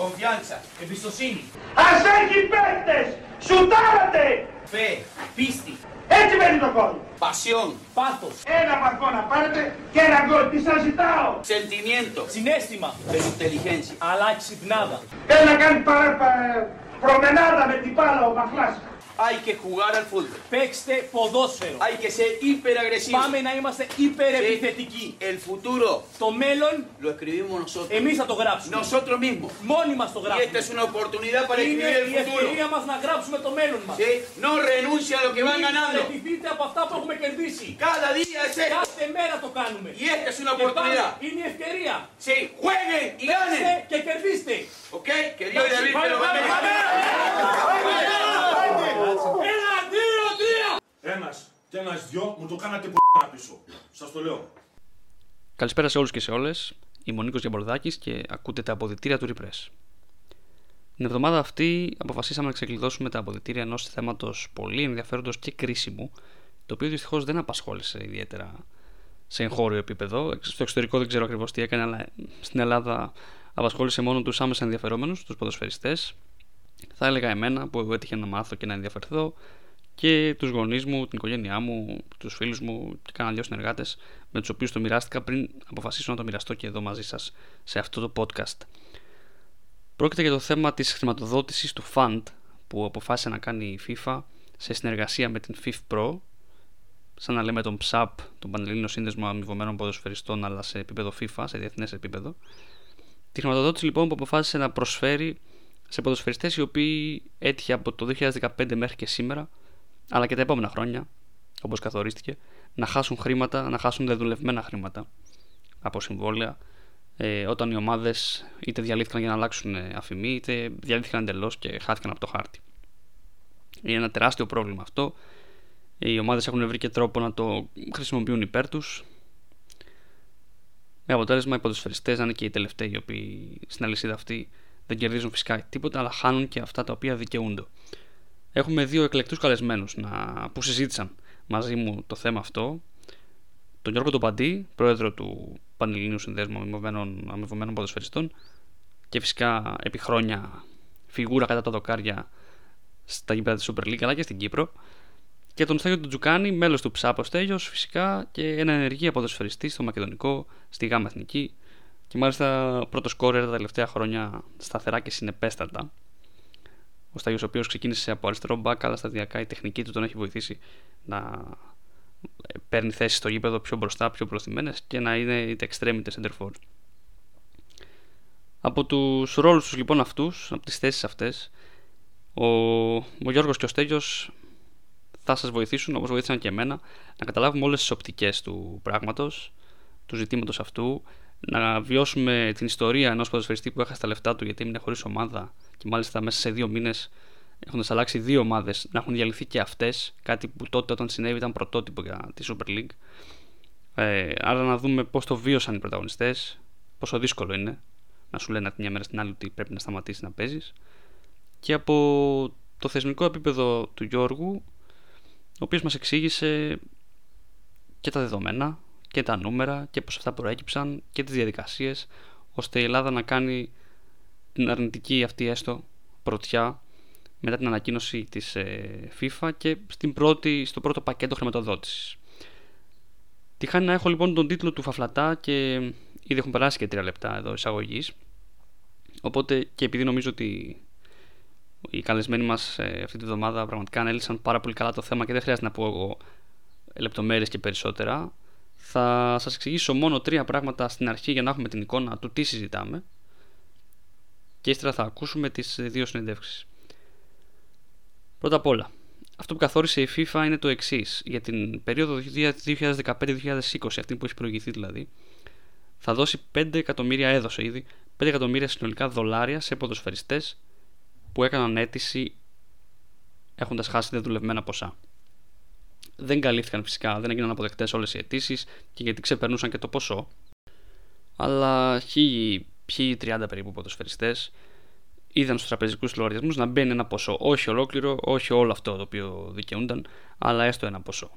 Confianza. Εμπιστοσύνη. Ας έχει παίκτες! Σουτάρατε! Fe. Πίστη. Έτσι μπαίνει το γκολ. Pasión. Πάθος. Ένα βαθμό να πάρετε και ένα γκολ. Τι σας ζητάω; Sentimiento. Συνέστημα. Pero inteligencia. Αλλά ξυπνάδα. Θέλει να κάνει παρα, πα- προμενάδα με την μπάλα ο Μαχλάς. Hay que jugar al fútbol. Παίξτε ποδόσφαιρο. Hay que ser hiperagresivo. Πάμε να είμαστε υπερεπιθετικοί. El futuro Το μέλλον lo escribimos nosotros. εμείς θα το γράψουμε. Nosotros mismos. Μόνοι μας το Y esta γράψουμε. es una oportunidad para Είναι escribir η el futuro. ευκαιρία μας να γράψουμε το μέλλον μας. ¿Sí? No renuncia a lo que van Μην ganando. παραιτηθείτε από αυτά που έχουμε κερδίσει. Cada día es esto. Κάθε μέρα το κάνουμε. Y esta es una Και πάλι oportunidad. είναι η ευκαιρία. Sí, jueguen y Παίξτε ganen. και κερδίστε. ¿Ok? Que Dios y David te lo Πάμε, bendiga. Ένα, δύο, τρία. Ένας και ένας δυο μου το κάνατε που πίσω. Σας το λέω. Καλησπέρα σε όλους και σε όλες. Είμαι ο Νίκος Γιαμπορδάκης και ακούτε τα αποδητήρια του Repress. Την εβδομάδα αυτή αποφασίσαμε να ξεκλειδώσουμε τα αποδητήρια ενός θέματος πολύ ενδιαφέροντος και κρίσιμου, το οποίο δυστυχώς δεν απασχόλησε ιδιαίτερα σε εγχώριο επίπεδο. Στο εξωτερικό δεν ξέρω ακριβώς τι έκανε, αλλά στην Ελλάδα απασχόλησε μόνο τους άμεσα ενδιαφερόμενους, τους ποδοσφαιριστές. Θα έλεγα εμένα που έτυχε να μάθω και να ενδιαφερθώ και τους γονείς μου, την οικογένειά μου, τους φίλους μου και κάνα δυο συνεργάτες με τους οποίους το μοιράστηκα πριν αποφασίσω να το μοιραστώ και εδώ μαζί σας σε αυτό το podcast. Πρόκειται για το θέμα της χρηματοδότησης του fund που αποφάσισε να κάνει η FIFA σε συνεργασία με την FIFPro σαν να λέμε τον PSAP, τον Πανελλήνιο Σύνδεσμο Αμοιβωμένων Ποδοσφαιριστών αλλά σε επίπεδο FIFA, σε διεθνές επίπεδο. Τη χρηματοδότηση λοιπόν που αποφάσισε να προσφέρει σε ποδοσφαιριστές οι οποίοι έτυχε από το 2015 μέχρι και σήμερα αλλά και τα επόμενα χρόνια, όπως καθορίστηκε, να χάσουν χρήματα, να χάσουν δεδουλευμένα χρήματα από συμβόλαια, ε, όταν οι ομάδες είτε διαλύθηκαν για να αλλάξουν ε, αφημί, είτε διαλύθηκαν εντελώς και χάθηκαν από το χάρτη. Είναι ένα τεράστιο πρόβλημα αυτό. Οι ομάδες έχουν βρει και τρόπο να το χρησιμοποιούν υπέρ τους. Με αποτέλεσμα οι ποδοσφαιριστές να είναι και οι τελευταίοι οι οποίοι στην αλυσίδα αυτή δεν κερδίζουν φυσικά τίποτα, αλλά χάνουν και αυτά τα οποία δικαιούνται. Έχουμε δύο εκλεκτούς καλεσμένους να, που συζήτησαν μαζί μου το θέμα αυτό. Τον Γιώργο τον Παντή, πρόεδρο του Πανελληνίου Συνδέσμου Αμοιβωμένων, Αμοιβωμένων Ποδοσφαιριστών και φυσικά επί χρόνια φιγούρα κατά τα δοκάρια στα γήπεδα της Super League αλλά και στην Κύπρο. Και τον Στέλιο τον Τζουκάνη, μέλος του ΨΑΠΟ Στέλιος φυσικά και ένα ενεργή ποδοσφαιριστή στο Μακεδονικό, στη ΓΑΜΑ Εθνική και μάλιστα πρώτο σκόρερ τα τελευταία χρόνια σταθερά και συνεπέστατα. Ο Στάγιος ο οποίος ξεκίνησε από αριστερό μπακ αλλά σταδιακά η τεχνική του τον έχει βοηθήσει να παίρνει θέση στο γήπεδο πιο μπροστά, πιο προθυμένες και να είναι είτε extreme είτε center forward. Από τους ρόλους τους λοιπόν αυτούς, από τις θέσεις αυτές, ο, ο Γιώργος και ο Στέλιος θα σας βοηθήσουν όπως βοήθησαν και εμένα να καταλάβουμε όλες τις οπτικές του πράγματος, του ζητήματος αυτού, να βιώσουμε την ιστορία ενός ποδοσφαιριστή που έχασε τα λεφτά του γιατί έμεινε χωρίς ομάδα και μάλιστα μέσα σε δύο μήνες έχοντας αλλάξει δύο ομάδες να έχουν διαλυθεί και αυτές κάτι που τότε όταν συνέβη ήταν πρωτότυπο για τη Super League. Ε, άρα να δούμε πώς το βίωσαν οι πρωταγωνιστές πόσο δύσκολο είναι να σου λένε την μια μέρα στην άλλη ότι πρέπει να σταματήσεις να παίζεις. Και από το θεσμικό επίπεδο του Γιώργου ο οποίος μας εξήγησε και τα δεδομένα και τα νούμερα και πώς αυτά προέκυψαν και τις διαδικασίες ώστε η Ελλάδα να κάνει την αρνητική αυτή έστω πρωτιά μετά την ανακοίνωση της ε, FIFA και στην πρώτη, στο πρώτο πακέτο χρηματοδότησης. Τη χάνει να έχω λοιπόν τον τίτλο του Φαφλατά και ήδη έχουν περάσει και τρία λεπτά εδώ εισαγωγής. Οπότε και επειδή νομίζω ότι οι καλεσμένοι μας ε, αυτή τη βδομάδα πραγματικά ανέλησαν πάρα πολύ καλά το θέμα και δεν χρειάζεται να πω εγώ λεπτομέρειες και περισσότερα θα σας εξηγήσω μόνο τρία πράγματα στην αρχή για να έχουμε την εικόνα του τι συζητάμε και ύστερα θα ακούσουμε τις δύο συνεντεύξεις. Πρώτα απ' όλα, αυτό που καθόρισε η FIFA είναι το εξής. Για την περίοδο 2015-2020, αυτή που έχει προηγηθεί δηλαδή, θα δώσει 5 εκατομμύρια, έδωσε ήδη, 5 εκατομμύρια συνολικά δολάρια σε ποδοσφαιριστές που έκαναν αίτηση έχοντας χάσει δεδουλευμένα ποσά. Δεν καλύφθηκαν φυσικά, δεν έγιναν αποδεκτές όλες οι αιτήσεις και γιατί ξεπερνούσαν και το ποσό. Αλλά 1030 περίπου ποδοσφαιριστές είδαν στους τραπεζικούς λογαριασμούς να μπαίνει ένα ποσό. Όχι ολόκληρο, όχι όλο αυτό το οποίο δικαιούνταν, αλλά έστω ένα ποσό.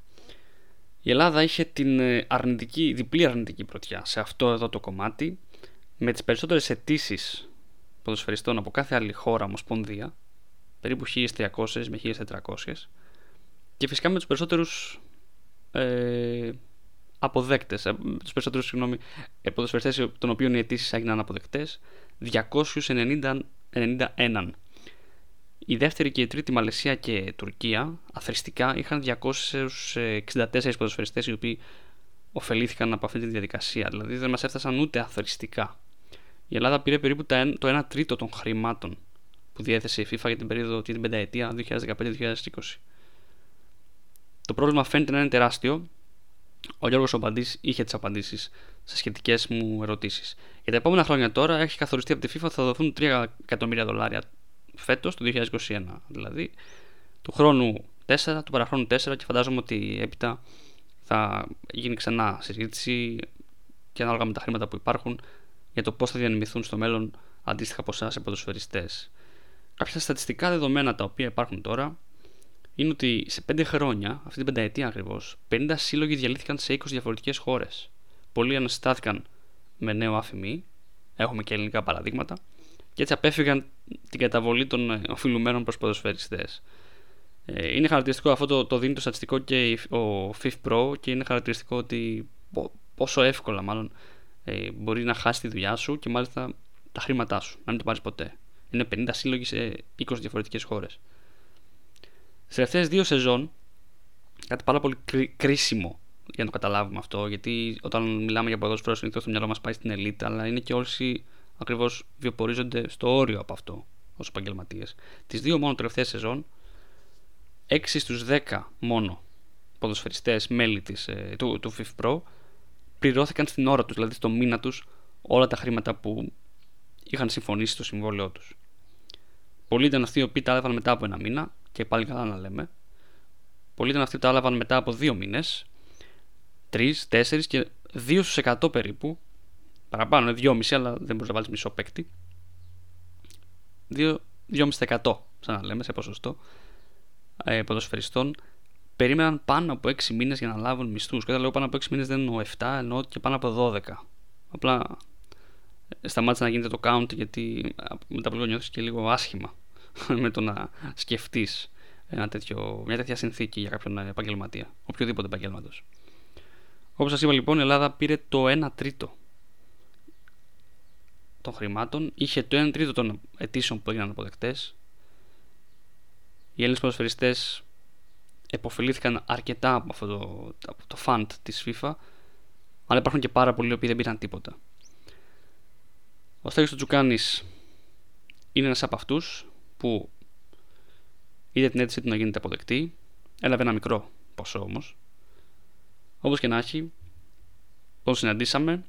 Η Ελλάδα είχε την αρνητική, διπλή αρνητική πρωτιά σε αυτό εδώ το κομμάτι, με τις περισσότερες αιτήσεις ποδοσφαιριστών από κάθε άλλη χώρα ομοσπονδία, περίπου 1300 με 1400, και φυσικά με τους περισσότερους ε, αποδέκτες, ε, τους περισσότερους συγγνώμη, ε, ποδοσφαιριστές των οποίων οι αιτήσεις έγιναν αποδεκτές, 291. Η δεύτερη και η τρίτη Μαλαισία και Τουρκία αθρηστικά είχαν 264 ποδοσφαιριστές οι οποίοι ωφελήθηκαν από αυτή τη διαδικασία. Δηλαδή δεν μας έφτασαν ούτε αθρηστικά. Η Ελλάδα πήρε περίπου το 1 τρίτο των χρημάτων που διέθεσε η FIFA για την περίοδο την πενταετία 2015-2020. Το πρόβλημα φαίνεται να είναι τεράστιο. Ο Γιώργος Ομπαντή είχε τις απαντήσεις σε σχετικές μου ερωτήσεις. Για τα επόμενα χρόνια τώρα έχει καθοριστεί από τη FIFA ότι θα δοθούν 3 εκατομμύρια δολάρια φέτος, το 2021 δηλαδή. Του χρόνου 4, του παραχρόνου 4 και φαντάζομαι ότι έπειτα θα γίνει ξανά συζήτηση και ανάλογα με τα χρήματα που υπάρχουν για το πώς θα διανεμηθούν στο μέλλον αντίστοιχα ποσά σε ποδοσφαιριστές. Κάποια στατιστικά δεδομένα τα οποία υπάρχουν τώρα είναι ότι σε 5 χρόνια, αυτή την πενταετία ακριβώς, 50 σύλλογοι διαλύθηκαν σε 20 διαφορετικές χώρες. Πολλοί αναστάθηκαν με νέο άφημί, έχουμε και ελληνικά παραδείγματα, και έτσι απέφυγαν την καταβολή των ε, οφειλουμένων προς ποδοσφαιριστές. Ε, είναι χαρακτηριστικό αυτό το, το δίνει το στατιστικό και ο FIF Pro και είναι χαρακτηριστικό ότι πόσο εύκολα μάλλον ε, μπορεί να χάσει τη δουλειά σου και μάλιστα τα χρήματά σου, να μην το πάρεις ποτέ. Είναι 50 σύλλογοι σε 20 διαφορετικές χώρες. Στι τελευταίε δύο σεζόν, κάτι πάρα πολύ κρίσιμο για να το καταλάβουμε αυτό, γιατί όταν μιλάμε για ποδόσφαιρο, συνήθως το μυαλό μας πάει στην ελίτ, αλλά είναι και όσοι ακριβώς βιοπορίζονται στο όριο από αυτό ως επαγγελματίες. Τις δύο μόνο τελευταίες σεζόν, 6 στους 10 μόνο ποδοσφαιριστές μέλη της, ε, του, του FIF Pro πληρώθηκαν στην ώρα τους, δηλαδή στο μήνα τους, όλα τα χρήματα που είχαν συμφωνήσει στο συμβόλαιό τους. Πολλοί ήταν αυτοί οι οποίοι τα έλαβαν μετά από ένα μήνα, και πάλι καλά να λέμε. Πολλοί ήταν αυτοί που τα έλαβαν μετά από δύο μήνες, τρεις, τέσσερις και δύο στους 100 περίπου. Παραπάνω, είναι δυόμιση, αλλά δεν μπορείς να βάλεις μισό παίκτη. 2,5% σαν να λέμε σε ποσοστό ε, ποδοσφαιριστών περίμεναν πάνω από 6 μήνες για να λάβουν μισθούς. Και όταν λέω πάνω από 6 μήνες δεν εννοώ 7, εννοώ και πάνω από 12. Απλά ε, σταμάτησε να γίνεται το count γιατί μετά από λίγο νιώθεις και λίγο άσχημα με το να σκεφτείς μια τέτοια συνθήκη για κάποιον επαγγελματία, οποιοδήποτε επαγγέλματος. Όπως σας είπα λοιπόν, η Ελλάδα πήρε το 1 τρίτο των χρημάτων, είχε το 1 τρίτο των αιτήσεων που έγιναν αποδεκτές. Οι Έλληνες ποδοσφαιριστές εποφελήθηκαν αρκετά από αυτό το, από το fund της FIFA αλλά υπάρχουν και πάρα πολλοί που δεν πήραν τίποτα. Ο Στέλιος του Τζουκάνης είναι ένας από αυτούς που είδε την αίτησή του να γίνεται αποδεκτή, έλαβε ένα μικρό ποσό όμως. Όπως και να έχει, τον συναντήσαμε,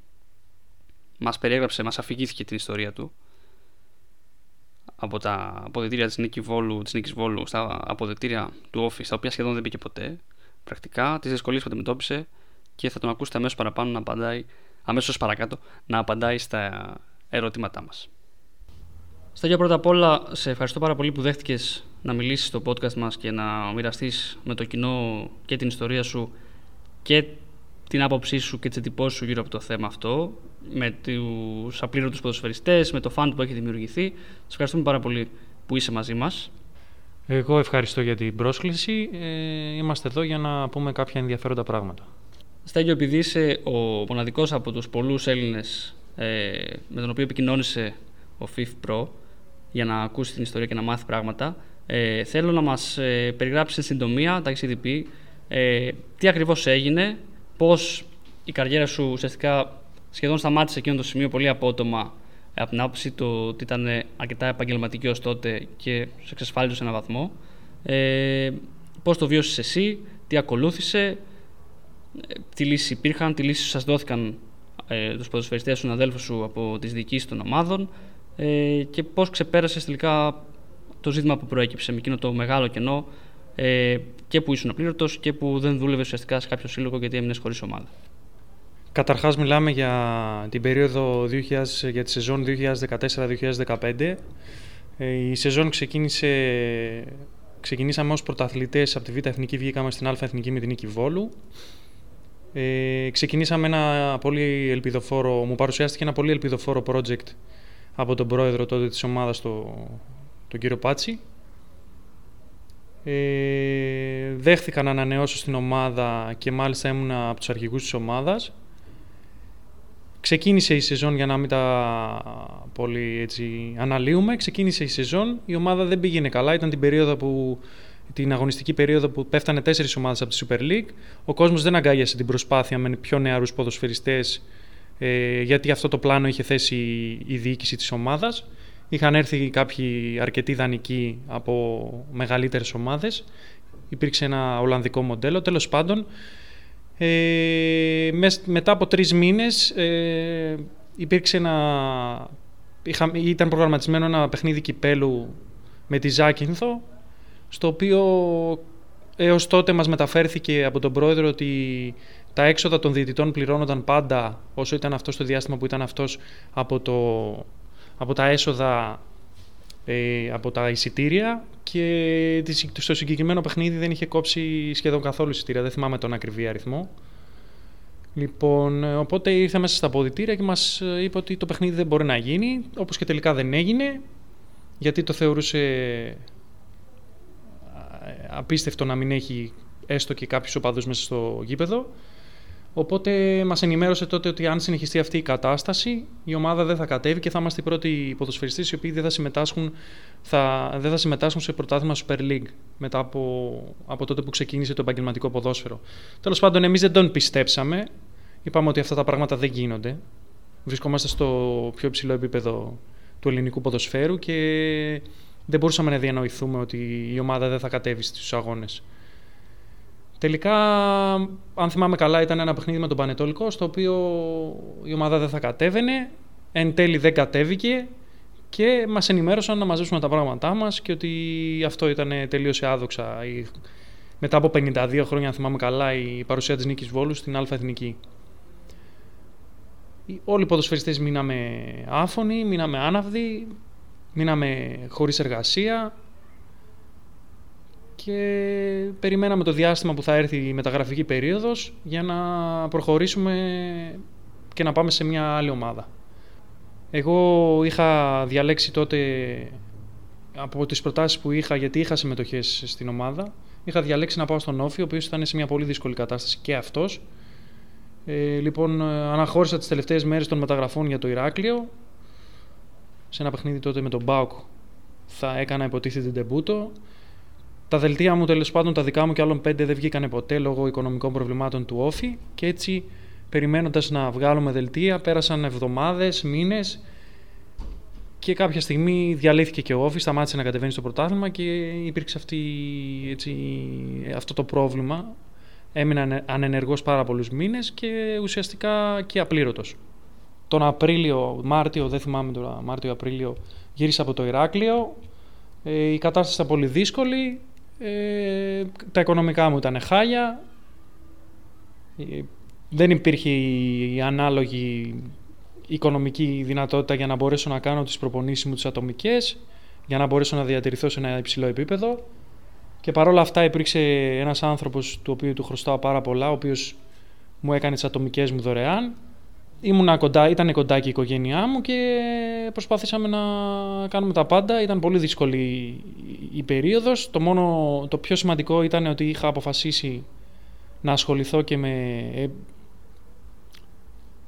μας περιέγραψε, μας αφηγήθηκε την ιστορία του από τα αποδετήρια της, Νίκη Βόλου, της Νίκης Βόλου στα αποδετήρια του Office, τα οποία σχεδόν δεν μπήκε ποτέ, πρακτικά, τις δυσκολίες που αντιμετώπισε και θα τον ακούσετε αμέσως παραπάνω να απαντάει, αμέσως παρακάτω, να απαντάει στα ερωτήματά μας. Στέλιο, πρώτα απ' όλα, σε ευχαριστώ πάρα πολύ που δέχτηκες να μιλήσεις στο podcast μας και να μοιραστείς με το κοινό και την ιστορία σου και την άποψή σου και τις εντυπώσεις σου γύρω από το θέμα αυτό, με τους απλήρωτους ποδοσφαιριστές, με το φαν που έχει δημιουργηθεί. Σας ευχαριστούμε πάρα πολύ που είσαι μαζί μας. Εγώ ευχαριστώ για την πρόσκληση. Ε, είμαστε εδώ για να πούμε κάποια ενδιαφέροντα πράγματα. Στέγιο, επειδή είσαι ο μοναδικός από τους πολλούς Έλληνες ε, με τον οποίο επικοινώνησε ο FIF Pro για να ακούσει την ιστορία και να μάθει πράγματα, ε, θέλω να μας ε, περιγράψει εν συντομία, τα έχει πει, ε, τι ακριβώς έγινε, πώς η καριέρα σου ουσιαστικά σχεδόν σταμάτησε εκείνο το σημείο πολύ απότομα από την άποψη του ότι ήταν αρκετά επαγγελματική ως τότε και σε εξασφάλιζε σε έναν βαθμό. Ε, Πώς το βίωσε εσύ, τι ακολούθησε, ε, τι λύσεις υπήρχαν, τι λύσεις σας δόθηκαν ε, τους ποδοσφαιριστές σου, αδέλφου σου από τις διοικήσεις των ομάδων ε, και πώς ξεπέρασες τελικά το ζήτημα που προέκυψε με εκείνο το μεγάλο κενό ε, και που ήσουν απλήρωτος και που δεν δούλευε ουσιαστικά σε κάποιο σύλλογο γιατί έμεινες χωρίς ομάδα. Καταρχάς μιλάμε για την περίοδο 2000, για τη σεζόν 2014-2015. Ε, η σεζόν ξεκίνησε, ξεκινήσαμε ως πρωταθλητές από τη Β' Εθνική, βγήκαμε στην Α' Εθνική με την Νίκη Βόλου. Ε, ξεκινήσαμε ένα πολύ ελπιδοφόρο, μου παρουσιάστηκε ένα πολύ ελπιδοφόρο project από τον πρόεδρο τότε της ομάδας, τον, τον κύριο Πάτσι. Ε, δέχθηκα να ανανεώσω στην ομάδα και μάλιστα ήμουν από τους αρχηγούς της ομάδας. Ξεκίνησε η σεζόν για να μην τα πολύ έτσι αναλύουμε. Ξεκίνησε η σεζόν, η ομάδα δεν πήγαινε καλά, ήταν την περίοδο που την αγωνιστική περίοδο που πέφτανε τέσσερις ομάδες από τη Super League. Ο κόσμος δεν αγκάγιασε την προσπάθεια με πιο νεαρούς ποδοσφαιριστές, ε, γιατί αυτό το πλάνο είχε θέσει η διοίκηση της ομάδας. Είχαν έρθει κάποιοι αρκετοί δανεικοί από μεγαλύτερες ομάδες. Υπήρξε ένα Ολλανδικό μοντέλο. Τέλος πάντων, ε, μετά από τρεις μήνες ε, υπήρξε ένα. Είχα, ήταν προγραμματισμένο ένα παιχνίδι κυπέλου με τη Ζάκυνθο στο οποίο έως τότε μας μεταφέρθηκε από τον πρόεδρο ότι τα έξοδα των διαιτητών πληρώνονταν πάντα όσο ήταν αυτός το διάστημα που ήταν αυτός από, το, από τα έσοδα ε, από τα εισιτήρια και στο συγκεκριμένο παιχνίδι δεν είχε κόψει σχεδόν καθόλου εισιτήρια, δεν θυμάμαι τον ακριβή αριθμό. Λοιπόν, οπότε ήρθε μέσα στα αποδητήρια και μας είπε ότι το παιχνίδι δεν μπορεί να γίνει, όπως και τελικά δεν έγινε, γιατί το θεωρούσε απίστευτο να μην έχει έστω και κάποιους οπαδούς μέσα στο γήπεδο. Οπότε μας ενημέρωσε τότε ότι αν συνεχιστεί αυτή η κατάσταση, η ομάδα δεν θα κατέβει και θα είμαστε οι πρώτοι ποδοσφαιριστές οι οποίοι δεν θα συμμετάσχουν, θα, δεν θα συμμετάσχουν σε πρωτάθλημα Super League μετά από, από τότε που ξεκίνησε το επαγγελματικό ποδόσφαιρο. Τέλος πάντων, εμείς δεν τον πιστέψαμε. Είπαμε ότι αυτά τα πράγματα δεν γίνονται. Βρισκόμαστε στο πιο υψηλό επίπεδο του ελληνικού ποδοσφαίρου και δεν μπορούσαμε να διανοηθούμε ότι η ομάδα δεν θα κατέβει στους αγώνες. Τελικά, αν θυμάμαι καλά, ήταν ένα παιχνίδι με τον Πανετολικό, στο οποίο η ομάδα δεν θα κατέβαινε, εν τέλει δεν κατέβηκε και μας ενημέρωσαν να μαζέψουμε τα πράγματά μας και ότι αυτό ήταν τελείως άδοξα. Μετά από 52 χρόνια, αν θυμάμαι καλά, η παρουσία της Νίκης Βόλου στην Αλφα Εθνική. Όλοι οι ποδοσφαιριστές μείναμε άφωνοι, μείναμε άναυδοι, μείναμε χωρίς εργασία και περιμέναμε το διάστημα που θα έρθει η μεταγραφική περίοδος για να προχωρήσουμε και να πάμε σε μια άλλη ομάδα. Εγώ είχα διαλέξει τότε από τις προτάσεις που είχα, γιατί είχα συμμετοχές στην ομάδα, είχα διαλέξει να πάω στον Όφη, ο οποίος ήταν σε μια πολύ δύσκολη κατάσταση και αυτός. Ε, λοιπόν, αναχώρησα τις τελευταίες μέρες των μεταγραφών για το Ηράκλειο σε ένα παιχνίδι τότε με τον Μπάουκ θα έκανα υποτίθεται τεμπούτο. Τα δελτία μου τέλος πάντων, τα δικά μου και άλλων πέντε δεν βγήκαν ποτέ λόγω οικονομικών προβλημάτων του όφη και έτσι περιμένοντας να βγάλουμε δελτία πέρασαν εβδομάδες, μήνες και κάποια στιγμή διαλύθηκε και ο όφης, σταμάτησε να κατεβαίνει στο πρωτάθλημα και υπήρξε αυτή, έτσι, αυτό το πρόβλημα. Έμεινα ανενεργός πάρα πολλούς μήνες και ουσιαστικά και απλήρωτος τον Απρίλιο, Μάρτιο, δεν θυμάμαι τώρα, Μάρτιο-Απρίλιο, γύρισα από το Ηράκλειο. Ε, η κατάσταση ήταν πολύ δύσκολη. Ε, τα οικονομικά μου ήταν χάλια. Ε, δεν υπήρχε η, ανάλογη οικονομική δυνατότητα για να μπορέσω να κάνω τις προπονήσεις μου τις ατομικές, για να μπορέσω να διατηρηθώ σε ένα υψηλό επίπεδο. Και παρόλα αυτά υπήρξε ένας άνθρωπος του οποίου του χρωστάω πάρα πολλά, ο οποίος μου έκανε τις ατομικές μου δωρεάν Ήμουν κοντά, ήταν κοντά και η οικογένειά μου και προσπάθησαμε να κάνουμε τα πάντα. Ήταν πολύ δύσκολη η περίοδος. Το, μόνο, το πιο σημαντικό ήταν ότι είχα αποφασίσει να ασχοληθώ και με, ε,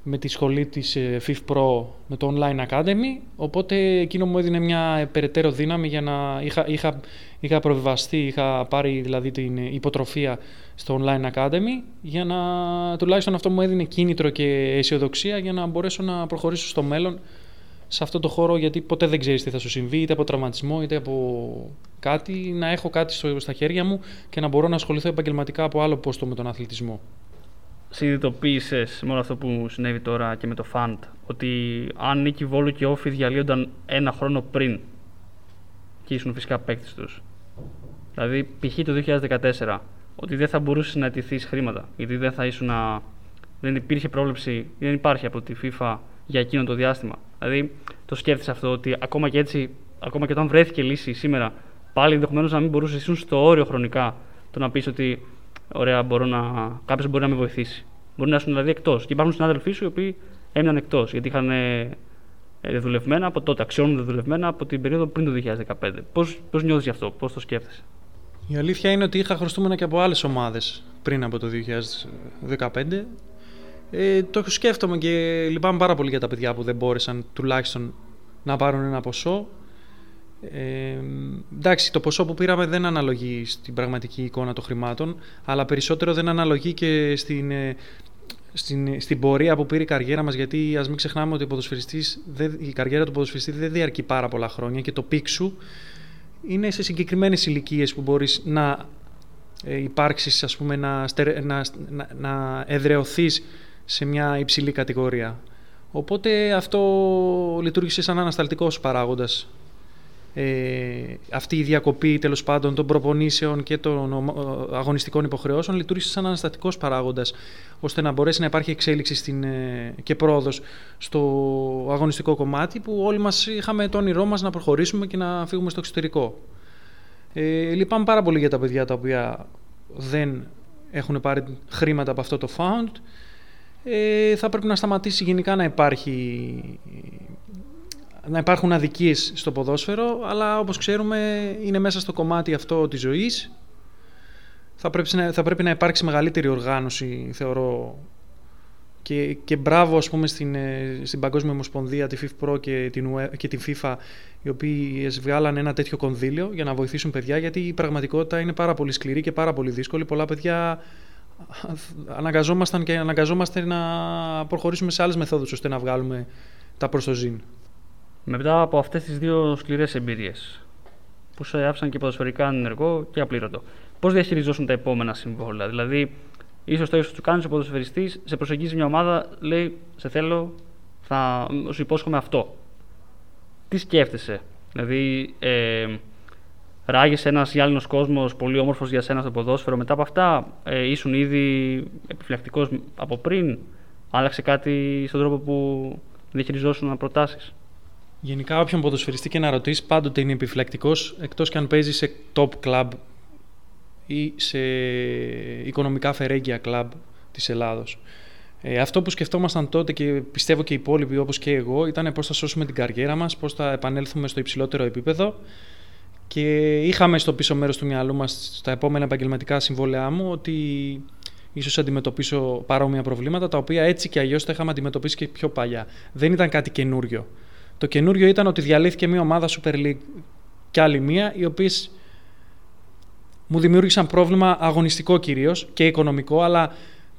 με τη σχολή της ε, FIF Pro, με το Online Academy. Οπότε εκείνο μου έδινε μια περαιτέρω δύναμη για να είχα, είχα, είχα προβιβαστεί, είχα πάρει δηλαδή την υποτροφία στο Online Academy για να τουλάχιστον αυτό μου έδινε κίνητρο και αισιοδοξία για να μπορέσω να προχωρήσω στο μέλλον σε αυτό το χώρο γιατί ποτέ δεν ξέρεις τι θα σου συμβεί είτε από τραυματισμό είτε από κάτι να έχω κάτι στο, στα χέρια μου και να μπορώ να ασχοληθώ επαγγελματικά από άλλο πόστο με τον αθλητισμό. Συνειδητοποίησες με όλο αυτό που συνέβη τώρα και με το Φαντ ότι αν Νίκη Βόλου και Όφη διαλύονταν ένα χρόνο πριν και ήσουν φυσικά παίκτης τους. Δηλαδή, π.χ. το 2014 ότι δεν θα μπορούσε να αιτηθείς χρήματα. Γιατί δεν θα ήσουν. Δεν υπήρχε πρόβλεψη, δεν υπάρχει από τη FIFA για εκείνο το διάστημα. Δηλαδή, το σκέφτεσαι αυτό ότι ακόμα και έτσι, ακόμα και όταν βρέθηκε λύση σήμερα, πάλι ενδεχομένως να μην μπορούσες ήσουν στο όριο χρονικά το να πεις ότι ωραία, μπορώ να... κάποιος μπορεί να με βοηθήσει. Μπορεί να ήσουν δηλαδή εκτός. Και υπάρχουν συνάδελφοί σου οι οποίοι έμειναν εκτός γιατί είχαν ε, δεδουλευμένα από τότε, αξιώνουν δεδουλευμένα από την περίοδο πριν το 2015. Πώς, πώς νιώθεις γι' αυτό, πώς το σκέφτεσαι; Η αλήθεια είναι ότι είχα χρωστούμενα και από άλλες ομάδες πριν από το 2015. Ε, το σκέφτομαι και λυπάμαι πάρα πολύ για τα παιδιά που δεν μπόρεσαν τουλάχιστον να πάρουν ένα ποσό. Ε, εντάξει, το ποσό που πήραμε δεν αναλογεί στην πραγματική εικόνα των χρημάτων, αλλά περισσότερο δεν αναλογεί και στην, ε, στην, στην πορεία που πήρε η καριέρα μας, γιατί ας μην ξεχνάμε ότι ο η καριέρα του ποδοσφαιριστή δεν διαρκεί πάρα πολλά χρόνια και το peak σου είναι σε συγκεκριμένες ηλικίες που μπορείς να ε, υπάρξεις, ας πούμε, να, να, να, να εδρεωθείς σε μια υψηλή κατηγορία. Οπότε αυτό λειτουργήσε σαν ανασταλτικός παράγοντας ε, αυτή η διακοπή τέλος πάντων των προπονήσεων και των αγωνιστικών υποχρεώσεων λειτουργήσε σαν αναστατικός παράγοντας ώστε να μπορέσει να υπάρχει εξέλιξη στην, ε, και πρόοδος στο αγωνιστικό κομμάτι που όλοι μας είχαμε το όνειρό μας να προχωρήσουμε και να φύγουμε στο εξωτερικό. Ε, λυπάμαι πάρα πολύ για τα παιδιά τα οποία δεν έχουν πάρει χρήματα από αυτό το found. Ε, θα πρέπει να σταματήσει γενικά να υπάρχει να υπάρχουν αδικίες στο ποδόσφαιρο, αλλά όπως ξέρουμε είναι μέσα στο κομμάτι αυτό της ζωής. Θα πρέπει να, θα πρέπει να υπάρξει μεγαλύτερη οργάνωση, θεωρώ, και, και μπράβο ας πούμε στην, ε, στην Παγκόσμια Ομοσπονδία, τη FIFA και την, και την FIFA, οι οποίοι βγάλαν ένα τέτοιο κονδύλιο για να βοηθήσουν παιδιά, γιατί η πραγματικότητα είναι πάρα πολύ σκληρή και πάρα πολύ δύσκολη. Πολλά παιδιά αναγκαζόμασταν και αναγκαζόμαστε να προχωρήσουμε σε άλλες μεθόδους ώστε να βγάλουμε τα προστοζήν. Μετά από αυτές τις δύο σκληρές εμπειρίες, που σε άφησαν και ποδοσφαιρικά ενεργό και απλήρωτο, πώς διαχειριζόσουν τα επόμενα συμβόλαια; Δηλαδή, ίσως το ίσως του κάνεις ο ποδοσφαιριστής, σε προσεγγίζει μια ομάδα, λέει: Σε θέλω, θα σου υπόσχομαι αυτό. Τι σκέφτεσαι, Δηλαδή, ε, ράγει ένας γυάλινο κόσμος πολύ όμορφος για σένα στο ποδόσφαιρο. Μετά από αυτά, ε, ήσουν ήδη επιφυλακτικός από πριν; Άλλαξε κάτι στον τρόπο που διαχειριζόσουν προτάσεις; Γενικά, όποιον ποδοσφαιριστή και να ρωτήσεις, πάντοτε είναι επιφυλακτικός εκτός και αν παίζει σε top club ή σε οικονομικά φερέγγια club της Ελλάδος. Ε, αυτό που σκεφτόμασταν τότε και πιστεύω και οι υπόλοιποι όπως και εγώ ήταν πώς θα σώσουμε την καριέρα μας, πώς θα επανέλθουμε στο υψηλότερο επίπεδο. Και είχαμε στο πίσω μέρος του μυαλού μας, στα επόμενα επαγγελματικά συμβόλαιά μου, ότι ίσως αντιμετωπίσω παρόμοια προβλήματα, τα οποία έτσι και αλλιώς τα είχαμε αντιμετωπίσει και πιο παλιά. Δεν ήταν κάτι καινούριο. Το καινούριο ήταν ότι διαλύθηκε μια ομάδα Super League και άλλη μία, οι οποίες μου δημιούργησαν πρόβλημα αγωνιστικό κυρίως και οικονομικό, αλλά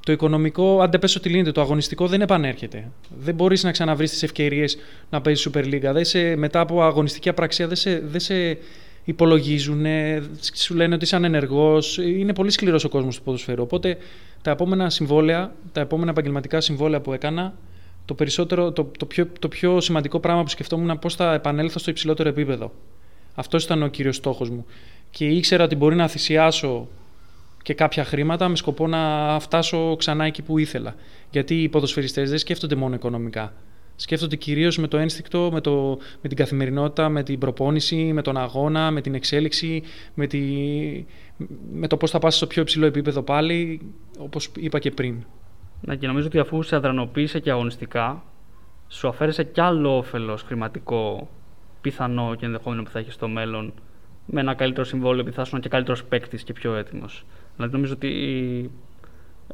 το οικονομικό, αν δεν πέσω ότι λύνεται, το αγωνιστικό δεν επανέρχεται. Δεν μπορείς να ξαναβρεις τις ευκαιρίες να παίζεις Super League. Δεν σε, μετά από αγωνιστική απραξία δεν σε, δεν σε υπολογίζουν, σου λένε ότι είσαι ανενεργός. Είναι πολύ σκληρός ο κόσμος του ποδοσφαίρου. Οπότε τα επόμενα συμβόλαια, τα επόμενα επαγγελματικά συμβόλαια που έκανα, το, περισσότερο, το, το, πιο, το πιο σημαντικό πράγμα που σκεφτόμουν είναι πώς θα επανέλθω στο υψηλότερο επίπεδο. Αυτός ήταν ο κύριος στόχος μου. Και ήξερα ότι μπορεί να θυσιάσω και κάποια χρήματα με σκοπό να φτάσω ξανά εκεί που ήθελα. Γιατί οι ποδοσφαιριστές δεν σκέφτονται μόνο οικονομικά. Σκέφτονται κυρίως με το ένστικτο, με, το, με την καθημερινότητα, με την προπόνηση, με τον αγώνα, με την εξέλιξη, με, τη, με το πώς θα πας στο πιο υψηλό επίπεδο πάλι, όπως είπα και πριν. Ναι, και νομίζω ότι αφού σε αδρανοποίησε και αγωνιστικά, σου αφαίρεσε κι άλλο όφελος χρηματικό πιθανό και ενδεχόμενο που θα έχεις στο μέλλον με ένα καλύτερο συμβόλαιο που θα ήσουν και καλύτερος παίκτης και πιο έτοιμος. Δηλαδή νομίζω ότι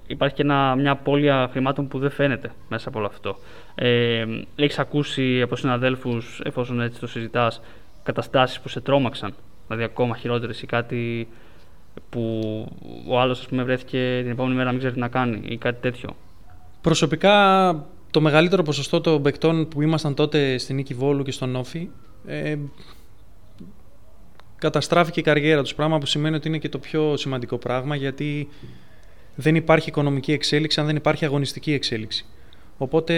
υπάρχει και ένα, μια απώλεια χρημάτων που δεν φαίνεται μέσα από όλο αυτό. Ε, έχεις ακούσει από συναδέλφους, εφόσον έτσι το συζητάς, καταστάσεις που σε τρόμαξαν, δηλαδή ακόμα χειρότερες ή κάτι που ο άλλος βρέθηκε την επόμενη μέρα να μην ξέρει τι να κάνει ή κάτι τέτοιο. Προσωπικά το μεγαλύτερο ποσοστό των παικτών που ήμασταν τότε στην Νίκη Βόλου και στον Όφη ε, καταστράφηκε η καριέρα τους, πράγμα που σημαίνει ότι είναι και το πιο σημαντικό πράγμα γιατί δεν υπάρχει οικονομική εξέλιξη αν δεν υπάρχει αγωνιστική εξέλιξη. Οπότε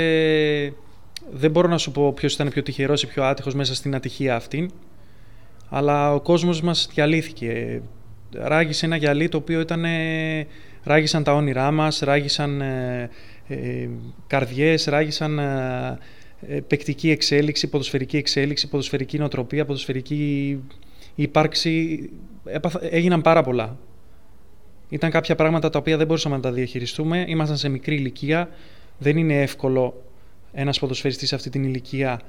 δεν μπορώ να σου πω ποιος ήταν πιο τυχερός ή πιο άτυχος μέσα στην ατυχία αυτή αλλά ο κόσμος μας διαλύθηκε ράγισε ένα γυαλί το οποίο ήταν, ράγισαν τα όνειρά μας, ράγισαν ε, ε, καρδιές, ράγισαν ε, ε, παικτική εξέλιξη, ποδοσφαιρική εξέλιξη, ποδοσφαιρική νοοτροπία, ποδοσφαιρική ύπαρξη. έγιναν πάρα πολλά. Ήταν κάποια πράγματα τα οποία δεν μπορούσαμε να τα διαχειριστούμε. Ήμασταν σε μικρή ηλικία. Δεν είναι εύκολο ένας ποδοσφαιριστής σε αυτή την ηλικία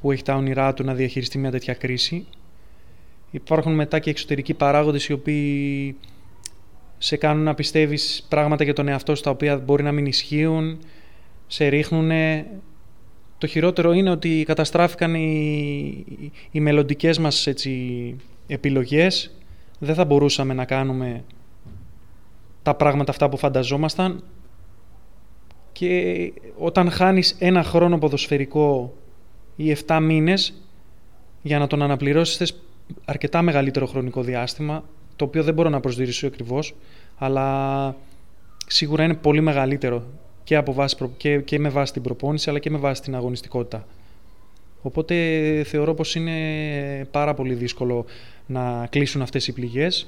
που έχει τα όνειρά του να διαχειριστεί μια τέτοια κρίση. Υπάρχουν μετά και εξωτερικοί παράγοντες οι οποίοι σε κάνουν να πιστεύεις πράγματα για τον εαυτό σου τα οποία μπορεί να μην ισχύουν, σε ρίχνουν. Το χειρότερο είναι ότι καταστράφηκαν οι, οι μελλοντικές μας έτσι, επιλογές. Δεν θα μπορούσαμε να κάνουμε τα πράγματα αυτά που φανταζόμασταν και όταν χάνεις ένα χρόνο ποδοσφαιρικό ή 7 μήνες για να τον αναπληρώσεις θες αρκετά μεγαλύτερο χρονικό διάστημα το οποίο δεν μπορώ να προσδιορίσω ακριβώς, αλλά σίγουρα είναι πολύ μεγαλύτερο και, από βάση, και, και με βάση την προπόνηση αλλά και με βάση την αγωνιστικότητα. Οπότε θεωρώ πως είναι πάρα πολύ δύσκολο να κλείσουν αυτές οι πληγές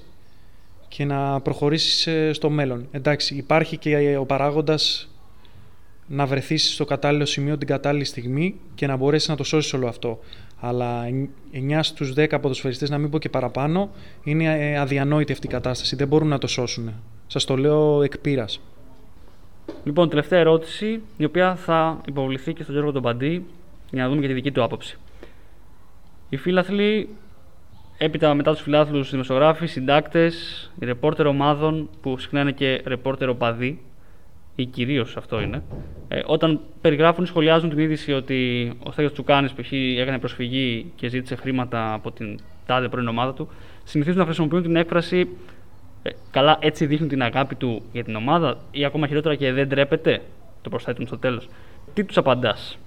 και να προχωρήσεις ε, στο μέλλον. Εντάξει, υπάρχει και ο παράγοντας να βρεθείς στο κατάλληλο σημείο την κατάλληλη στιγμή και να μπορέσεις να το σώσεις όλο αυτό. Αλλά 9 στους 10 ποδοσφαιριστές, να μην πω και παραπάνω, είναι ε, αδιανόητη αυτή η κατάσταση. Δεν μπορούν να το σώσουν. Σας το λέω εκ πείρας. Λοιπόν, τελευταία ερώτηση, η οποία θα υποβληθεί και στον Γιώργο τον Παντή, για να δούμε και τη δική του άποψη. Οι φίλαθλοι, έπειτα μετά τους φιλάθλους δημοσιογράφοι, συντάκτες, οι ρεπόρτερ ομάδων, που συχνά είναι και ρεπόρτερ οπαδοί, ή κυρίως αυτό είναι, ε, όταν περιγράφουν ή σχολιάζουν την είδηση ότι ο Στέγιο Τσουκάνης π.χ. έκανε προσφυγή και ζήτησε χρήματα από την τάδε πρώην ομάδα του, συνηθίζουν να χρησιμοποιούν την έκφραση ε, Καλά, έτσι δείχνουν την αγάπη του για την ομάδα, ή ακόμα χειρότερα και δεν ντρέπεται, το προσθέτουν στο τέλος. Τι τους απαντάς;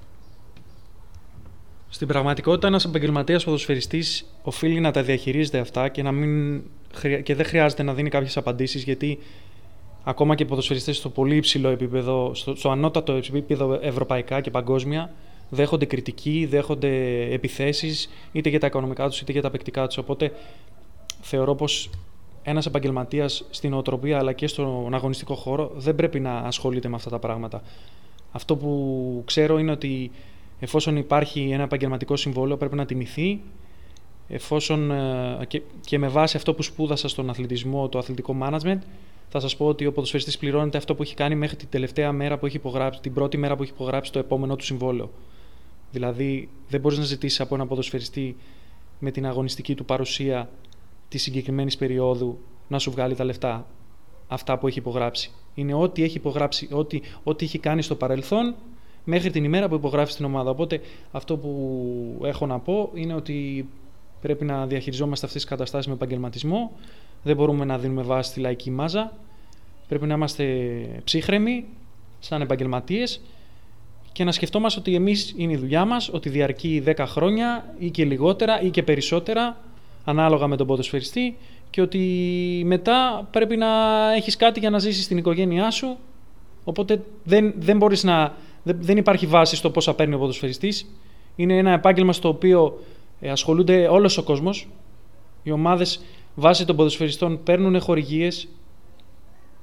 Στην πραγματικότητα, ένας επαγγελματίας ποδοσφαιριστής οφείλει να τα διαχειρίζεται αυτά και, να μην, και δεν χρειάζεται να δίνει κάποιες απαντήσεις γιατί ακόμα και οι ποδοσφαιριστές στο πολύ υψηλό επίπεδο, στο, στο ανώτατο επίπεδο ευρωπαϊκά και παγκόσμια, δέχονται κριτική, δέχονται επιθέσεις είτε για τα οικονομικά τους είτε για τα παικτικά τους. Οπότε θεωρώ πως ένας επαγγελματίας στην οτροπία αλλά και στον αγωνιστικό χώρο δεν πρέπει να ασχολείται με αυτά τα πράγματα. Αυτό που ξέρω είναι ότι εφόσον υπάρχει ένα επαγγελματικό συμβόλαιο πρέπει να τιμηθεί εφόσον ε, και, και με βάση αυτό που σπούδασα στον αθλητισμό, το αθλητικό management, θα σας πω ότι ο ποδοσφαιριστής πληρώνεται αυτό που έχει κάνει μέχρι την τελευταία μέρα που έχει υπογράψει, την πρώτη μέρα που έχει υπογράψει το επόμενο του συμβόλαιο. Δηλαδή, δεν μπορείς να ζητήσεις από ένα ποδοσφαιριστή με την αγωνιστική του παρουσία της συγκεκριμένης περίοδου να σου βγάλει τα λεφτά αυτά που έχει υπογράψει. Είναι ό,τι έχει υπογράψει, ό,τι, ό,τι έχει κάνει στο παρελθόν μέχρι την ημέρα που υπογράφεις την ομάδα. Οπότε αυτό που έχω να πω είναι ότι πρέπει να διαχειριζόμαστε αυτές τις καταστάσεις με επαγγελματισμό. Δεν μπορούμε να δίνουμε βάση στη λαϊκή μάζα. Πρέπει να είμαστε ψύχρεμοι, σαν επαγγελματίες και να σκεφτόμαστε ότι εμείς είναι η δουλειά μας, ότι διαρκεί 10 χρόνια ή και λιγότερα ή και περισσότερα, ανάλογα με τον ποδοσφαιριστή, και ότι μετά πρέπει να έχεις κάτι για να ζήσεις στην οικογένειά σου. Οπότε δεν, δεν μπορείς να. Δεν, δεν υπάρχει βάση στο πόσα παίρνει ο ποδοσφαιριστής. Είναι ένα επάγγελμα στο οποίο ε, ασχολούνται όλος ο κόσμος. Οι ομάδες βάσει των ποδοσφαιριστών παίρνουν χορηγίες.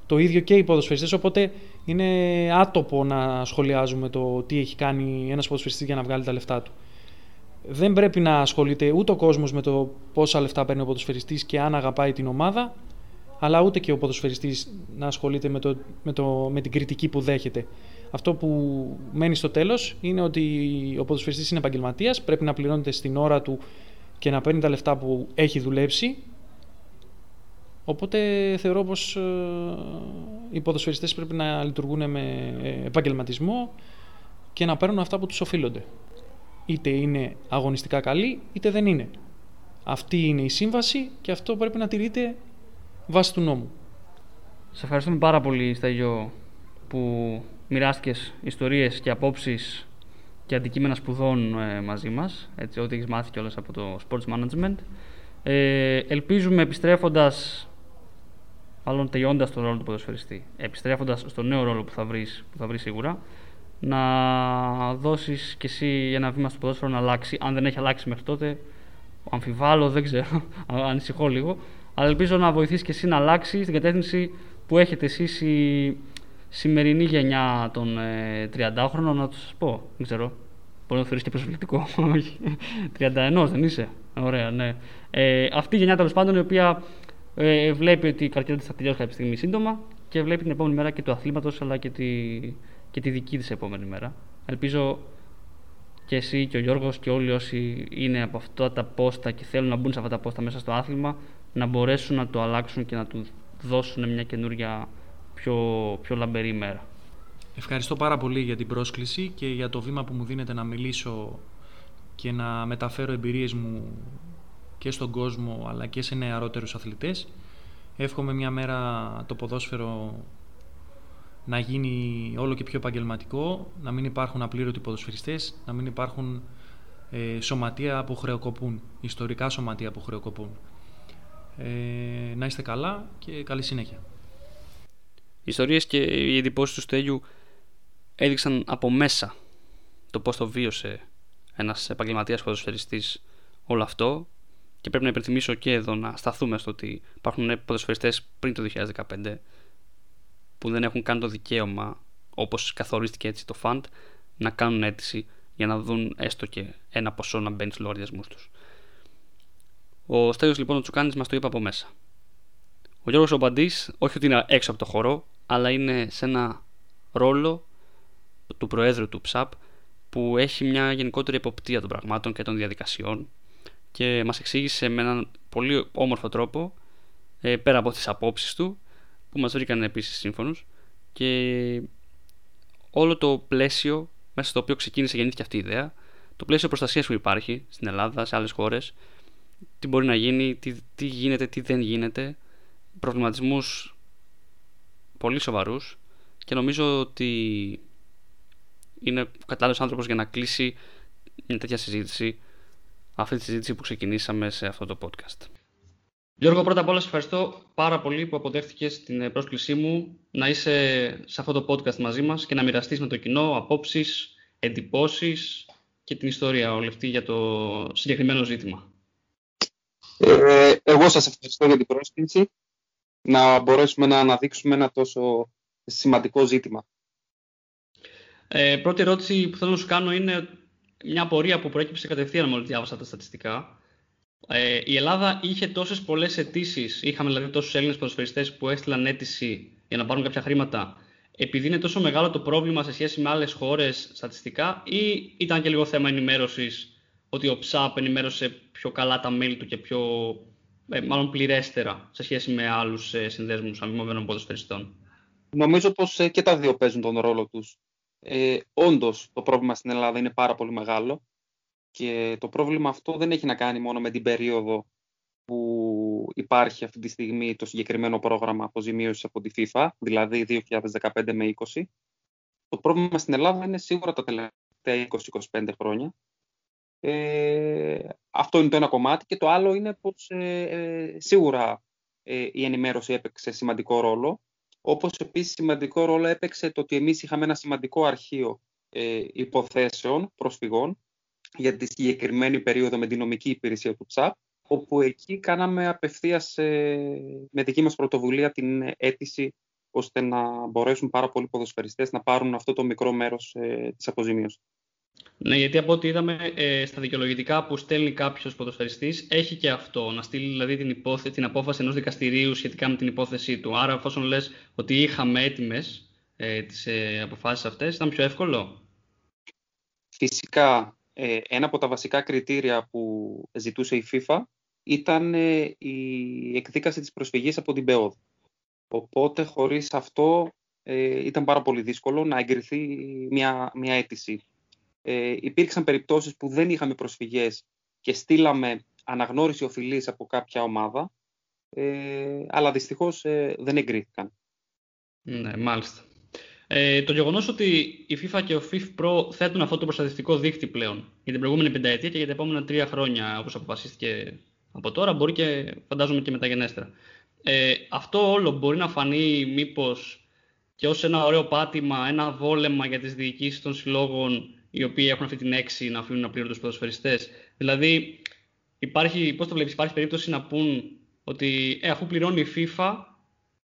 Το ίδιο και οι ποδοσφαιριστές, οπότε είναι άτοπο να σχολιάζουμε το τι έχει κάνει ένας ποδοσφαιριστής για να βγάλει τα λεφτά του. Δεν πρέπει να ασχολείται ούτε ο κόσμος με το πόσα λεφτά παίρνει ο ποδοσφαιριστής και αν αγαπάει την ομάδα, αλλά ούτε και ο ποδοσφαιριστής να ασχολείται με, το, με, το, με την κριτική που δέχεται. Αυτό που μένει στο τέλος είναι ότι ο ποδοσφαιριστής είναι επαγγελματίας, πρέπει να πληρώνεται στην ώρα του και να παίρνει τα λεφτά που έχει δουλέψει Οπότε θεωρώ πως ε, οι ποδοσφαιριστές πρέπει να λειτουργούν με ε, επαγγελματισμό και να παίρνουν αυτά που τους οφείλονται. Είτε είναι αγωνιστικά καλοί, είτε δεν είναι. Αυτή είναι η σύμβαση και αυτό πρέπει να τηρείται βάσει του νόμου. Σε ευχαριστούμε πάρα πολύ, Σταγιώ, που μοιράστηκε ιστορίες και απόψεις και αντικείμενα σπουδών ε, μαζί μας, έτσι, ό,τι έχεις μάθει κιόλας από το Sports Management. Ε, ελπίζουμε επιστρέφοντας μάλλον τελειώντας τον ρόλο του ποδοσφαιριστή, επιστρέφοντας στο νέο ρόλο που θα βρεις που θα βρεις σίγουρα, να δώσεις κι εσύ ένα βήμα στο ποδόσφαιρο να αλλάξει. Αν δεν έχει αλλάξει μέχρι τότε, αμφιβάλλω, δεν ξέρω, ανησυχώ λίγο. Αλλά ελπίζω να βοηθήσει κι εσύ να αλλάξεις στην κατεύθυνση που έχετε εσείς η σημερινή γενιά των ε, 30χρονων, να τους πω. Δεν ξέρω. Μπορεί να το θεωρείς και προσβλητικό. Όχι. 31 δεν είσαι. Ωραία, ναι. Ε, αυτή η γενιά τέλος πάντων η οποία ε, βλέπει ότι η καριέρα της θα τελειώσει κάποια στιγμή σύντομα και βλέπει την επόμενη μέρα και του αθλήματος αλλά και τη, και τη δική της επόμενη μέρα. Ελπίζω και εσύ και ο Γιώργος και όλοι όσοι είναι από αυτά τα πόστα και θέλουν να μπουν σε αυτά τα πόστα μέσα στο άθλημα να μπορέσουν να το αλλάξουν και να του δώσουν μια καινούργια πιο, πιο λαμπερή ημέρα. Ευχαριστώ πάρα πολύ για την πρόσκληση και για το βήμα που μου δίνετε να μιλήσω και να μεταφέρω εμπειρίες μου και στον κόσμο αλλά και σε νεαρότερους αθλητές. Εύχομαι μια μέρα το ποδόσφαιρο να γίνει όλο και πιο επαγγελματικό, να μην υπάρχουν απλήρωτοι ποδοσφαιριστές, να μην υπάρχουν ε, σωματεία που χρεοκοπούν, ιστορικά σωματεία που χρεοκοπούν. Ε, να είστε καλά και καλή συνέχεια. Οι ιστορίες και οι εντυπώσεις του Στέλιου έδειξαν από μέσα το πώς το βίωσε ένας επαγγελματίας ποδοσφαιριστής όλο αυτό και πρέπει να υπενθυμίσω και εδώ να σταθούμε στο ότι υπάρχουν ποδοσφαιριστές πριν το 2015 που δεν έχουν καν το δικαίωμα όπως καθορίστηκε έτσι το φαντ να κάνουν αίτηση για να δουν έστω και ένα ποσό να μπαίνει στους λογαριασμούς τους. Ο Στέλιος λοιπόν ο Τσουκάνης μας το είπε από μέσα. Ο Γιώργος Ομπαντής όχι ότι είναι έξω από το χώρο αλλά είναι σε ένα ρόλο του Προέδρου του ΨΑΠ που έχει μια γενικότερη εποπτεία των πραγμάτων και των διαδικασιών και μας εξήγησε με έναν πολύ όμορφο τρόπο ε, πέρα από τις απόψεις του που μας βρήκαν επίσης σύμφωνους και όλο το πλαίσιο μέσα στο οποίο ξεκίνησε γεννήθηκε αυτή η ιδέα το πλαίσιο προστασίας που υπάρχει στην Ελλάδα, σε άλλες χώρες τι μπορεί να γίνει, τι, τι γίνεται, τι δεν γίνεται προβληματισμούς πολύ σοβαρούς και νομίζω ότι είναι ο κατάλληλος άνθρωπος για να κλείσει μια τέτοια συζήτηση αυτή τη συζήτηση που ξεκινήσαμε σε αυτό το podcast. Γιώργο, πρώτα απ' όλα, σε ευχαριστώ πάρα πολύ που αποδέχτηκες την πρόσκλησή μου να είσαι σε αυτό το podcast μαζί μας και να μοιραστείς με το κοινό απόψεις, εντυπώσεις και την ιστορία όλη αυτή για το συγκεκριμένο ζήτημα. Ε, εγώ σας ευχαριστώ για την πρόσκληση να μπορέσουμε να αναδείξουμε ένα τόσο σημαντικό ζήτημα. Ε, πρώτη ερώτηση που θέλω να σου κάνω είναι μια απορία που προέκυψε κατευθείαν μόλις διάβασα τα στατιστικά. Ε, η Ελλάδα είχε τόσες πολλές αιτήσεις, είχαμε δηλαδή τόσους Έλληνες ποδοσφαιριστές που έστειλαν αίτηση για να πάρουν κάποια χρήματα, επειδή είναι τόσο μεγάλο το πρόβλημα σε σχέση με άλλες χώρες στατιστικά, ή ήταν και λίγο θέμα ενημέρωσης ότι ο ΨΑΠ ενημέρωσε πιο καλά τα μέλη του και πιο ε, μάλλον πληρέστερα σε σχέση με άλλους ε, συνδέσμους αμοιβόμενων ποδοσφαιριστών. Νομίζω πως ε, και τα δύο παίζουν τον ρόλο τους. Ε, όντως το πρόβλημα στην Ελλάδα είναι πάρα πολύ μεγάλο και το πρόβλημα αυτό δεν έχει να κάνει μόνο με την περίοδο που υπάρχει αυτή τη στιγμή το συγκεκριμένο πρόγραμμα αποζημίωσης από τη FIFA, δηλαδή 2015 με 20. Το πρόβλημα στην Ελλάδα είναι σίγουρα τα τελευταία 20-25 χρόνια. Ε, αυτό είναι το ένα κομμάτι και το άλλο είναι πως ε, ε σίγουρα ε, η ενημέρωση έπαιξε σημαντικό ρόλο όπως επίσης σημαντικό ρόλο έπαιξε το ότι εμείς είχαμε ένα σημαντικό αρχείο ε, υποθέσεων προσφυγών για τη συγκεκριμένη περίοδο με την νομική υπηρεσία του ΤΣΑΠ, όπου εκεί κάναμε απευθείας ε, με δική μας πρωτοβουλία την αίτηση ώστε να μπορέσουν πάρα πολλοί ποδοσφαιριστές να πάρουν αυτό το μικρό μέρος ε, της αποζημίωσης. Ναι, γιατί από ό,τι είδαμε ε, στα δικαιολογητικά που στέλνει κάποιος ποδοσφαιριστής, έχει και αυτό. Να στείλει δηλαδή την, υπόθεση, την απόφαση ενός δικαστηρίου σχετικά με την υπόθεσή του. Άρα, εφόσον λες ότι είχαμε έτοιμες ε, τις ε, αποφάσεις αυτές, ήταν πιο εύκολο. Φυσικά, ε, ένα από τα βασικά κριτήρια που ζητούσε η FIFA ήταν ε, η εκδίκαση της προσφυγής από την ΠΕΟΔ. Οπότε, χωρίς αυτό, ε, ήταν πάρα πολύ δύσκολο να εγκριθεί μια, μια αίτηση ε, υπήρξαν περιπτώσεις που δεν είχαμε προσφυγές και στείλαμε αναγνώριση οφειλής από κάποια ομάδα, ε, αλλά δυστυχώς ε, δεν εγκρίθηκαν. Ναι, μάλιστα. Ε, το γεγονός ότι η FIFA και ο FIFA Pro θέτουν αυτό το προστατευτικό δίκτυ πλέον για την προηγούμενη πενταετία και για τα επόμενα τρία χρόνια, όπως αποφασίστηκε από τώρα, μπορεί και φαντάζομαι και μεταγενέστερα. Ε, αυτό όλο μπορεί να φανεί μήπως και ως ένα ωραίο πάτημα, ένα βόλεμα για τις διοικήσεις των συλλόγων οι οποίοι έχουν αυτή την έξι να αφήνουν απλήρωτου ποδοσφαιριστές. Δηλαδή, υπάρχει, πώς το βλέπεις, υπάρχει περίπτωση να πούν ότι ε, αφού πληρώνει η FIFA,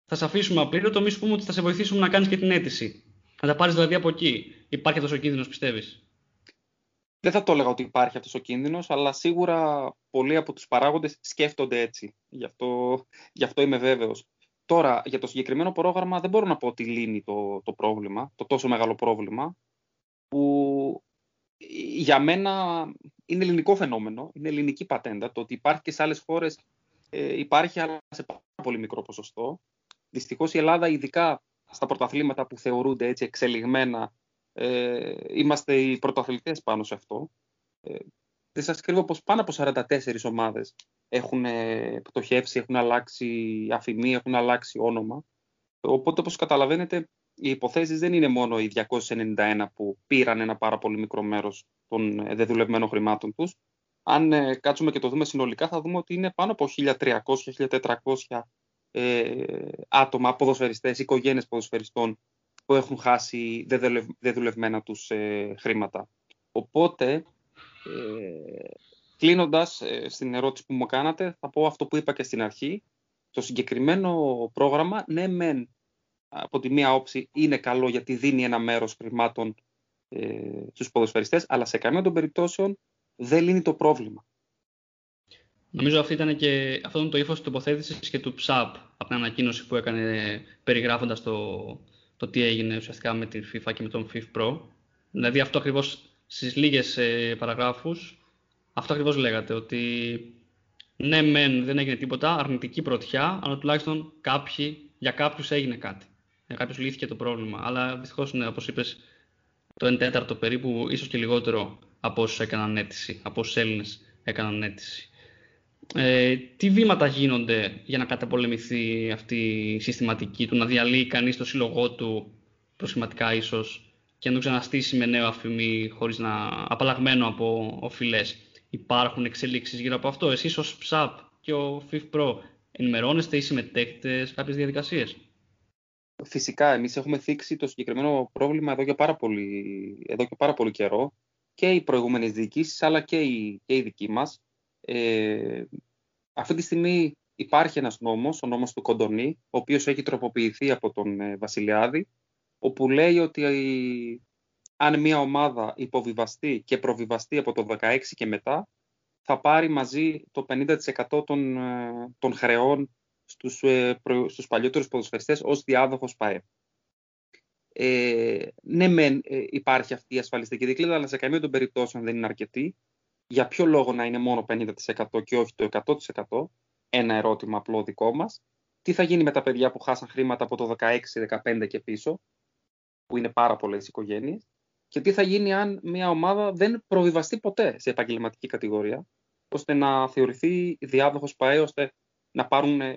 θα σε αφήσουμε απλήρωτο, εμείς πούμε ότι θα σε βοηθήσουμε να κάνεις και την αίτηση. Να τα πάρεις δηλαδή από εκεί. Υπάρχει αυτός ο κίνδυνος, πιστεύεις; Δεν θα το έλεγα ότι υπάρχει αυτός ο κίνδυνος, αλλά σίγουρα πολλοί από τους παράγοντες σκέφτονται έτσι. Γι' αυτό, γι αυτό είμαι βέβαιος. Τώρα, για το συγκεκριμένο πρόγραμμα δεν μπορώ να πω ότι λύνει το, το πρόβλημα, το τόσο μεγάλο πρόβλημα που για μένα είναι ελληνικό φαινόμενο, είναι ελληνική πατέντα. Το ότι υπάρχει και σε άλλες χώρες ε, υπάρχει, αλλά σε πάρα πολύ μικρό ποσοστό. Δυστυχώς η Ελλάδα, ειδικά στα πρωταθλήματα που θεωρούνται έτσι εξελιγμένα, ε, είμαστε οι πρωταθλητές πάνω σε αυτό. Ε, δεν σας κρύβω πως πάνω από 44 ομάδες έχουν ε, πτωχεύσει, έχουν αλλάξει αφημί, έχουν αλλάξει όνομα. Οπότε, όπως καταλαβαίνετε, οι υποθέσεις δεν είναι μόνο οι 291 που πήραν ένα πάρα πολύ μικρό μέρος των ε, δεδουλευμένων χρημάτων τους. Αν ε, κάτσουμε και το δούμε συνολικά θα δούμε ότι είναι πάνω από 1.300-1.400 ε, άτομα, ποδοσφαιριστές, οικογένειες ποδοσφαιριστών που έχουν χάσει δεδουλευμένα τους ε, χρήματα. Οπότε, ε, κλείνοντας ε, στην ερώτηση που μου κάνατε, θα πω αυτό που είπα και στην αρχή. Το συγκεκριμένο πρόγραμμα, ναι μεν από τη μία όψη είναι καλό γιατί δίνει ένα μέρος χρημάτων ε, στους ποδοσφαιριστές, αλλά σε καμία των περιπτώσεων δεν λύνει το πρόβλημα. Νομίζω αυτή ήταν και, αυτό ήταν το ύφος της τοποθέτησης και του ΨΑΠ από την ανακοίνωση που έκανε περιγράφοντας το, το τι έγινε ουσιαστικά με την FIFA και με τον FIFA Pro. Δηλαδή αυτό ακριβώς στις λίγες ε, παραγράφους, αυτό ακριβώς λέγατε, ότι ναι μεν δεν έγινε τίποτα, αρνητική πρωτιά, αλλά τουλάχιστον κάποιοι, για κάποιους έγινε κάτι για κάποιος λύθηκε το πρόβλημα. Αλλά δυστυχώς, ναι, όπως είπες, το 1 τέταρτο περίπου, ίσως και λιγότερο από όσους έκαναν αίτηση, από όσους Έλληνες έκαναν αίτηση. Ε, τι βήματα γίνονται για να καταπολεμηθεί αυτή η συστηματική του, να διαλύει κανείς το σύλλογό του προσχηματικά ίσως και να το ξαναστήσει με νέο αφημί χωρίς να απαλλαγμένο από οφειλές. Υπάρχουν εξελίξεις γύρω από αυτό. Εσείς ως ΨΑΠ και ο FIFPRO ενημερώνεστε ή συμμετέχετε σε κάποιες διαδικασίες; Φυσικά, εμείς έχουμε θίξει το συγκεκριμένο πρόβλημα εδώ και πάρα πολύ, εδώ και πάρα πολύ καιρό και οι προηγούμενες διοικήσεις αλλά και οι, και οι δικοί μας. Ε, αυτή τη στιγμή υπάρχει ένας νόμος, ο νόμος του Κοντονή, ο οποίος έχει τροποποιηθεί από τον ε, Βασιλιάδη, όπου λέει ότι ε, αν μια ομάδα υποβιβαστεί και προβιβαστεί από το 16 και μετά, θα πάρει μαζί το 50% των, ε, των χρεών στους, ε, στους παλιότερους ποδοσφαιριστές ως διάδοχος ΠΑΕ. Ε, ναι, μεν ε, υπάρχει αυτή η ασφαλιστική δικλίδα, αλλά σε καμία των περιπτώσεων δεν είναι αρκετή. Για ποιο λόγο να είναι μόνο 50% και όχι το 100%? Ένα ερώτημα απλό δικό μας. Τι θα γίνει με τα παιδιά που χάσαν χρήματα από το 16-15 και πίσω, που είναι πάρα πολλές οικογένειες, και τι θα γίνει αν μια ομάδα δεν προβιβαστεί ποτέ σε επαγγελματική κατηγορία, ώστε να θεωρηθεί διάδοχος ΠΑΕ, ώστε να πάρουν ε,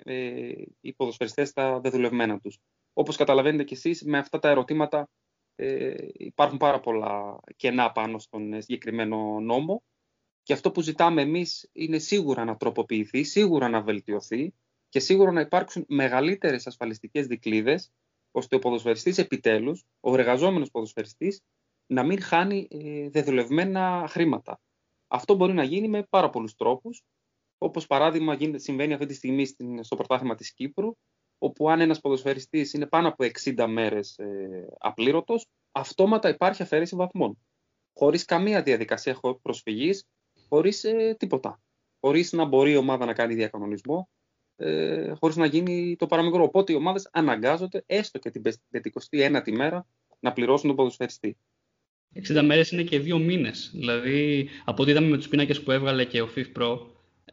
οι ποδοσφαιριστές τα δεδουλευμένα τους. Όπως καταλαβαίνετε κι εσείς, με αυτά τα ερωτήματα ε, υπάρχουν πάρα πολλά κενά πάνω στον ε, συγκεκριμένο νόμο και αυτό που ζητάμε εμείς είναι σίγουρα να τροποποιηθεί, σίγουρα να βελτιωθεί και σίγουρα να υπάρξουν μεγαλύτερες ασφαλιστικές δικλείδες ώστε ο ποδοσφαιριστής επιτέλους, ο εργαζόμενος ποδοσφαιριστής, να μην χάνει ε, δεδουλευμένα χρήματα. Αυτό μπορεί να γίνει με πάρα πολλούς τρόπους όπως παράδειγμα γίνεται, συμβαίνει αυτή τη στιγμή στο πρωτάθλημα της Κύπρου, όπου αν ένας ποδοσφαιριστής είναι πάνω από 60 μέρες ε, απλήρωτος, αυτόματα υπάρχει αφαίρεση βαθμών. Χωρίς καμία διαδικασία προσφυγής, χωρίς ε, τίποτα. Χωρίς να μπορεί η ομάδα να κάνει διακανονισμό, ε, χωρίς να γίνει το παραμικρό. Οπότε οι ομάδες αναγκάζονται έστω και την 29η μέρα να πληρώσουν τον ποδοσφαιριστή. 60 μέρες είναι και δύο μήνες. Δηλαδή, από ό,τι είδαμε με τους πίνακες που έβγαλε και ο FIF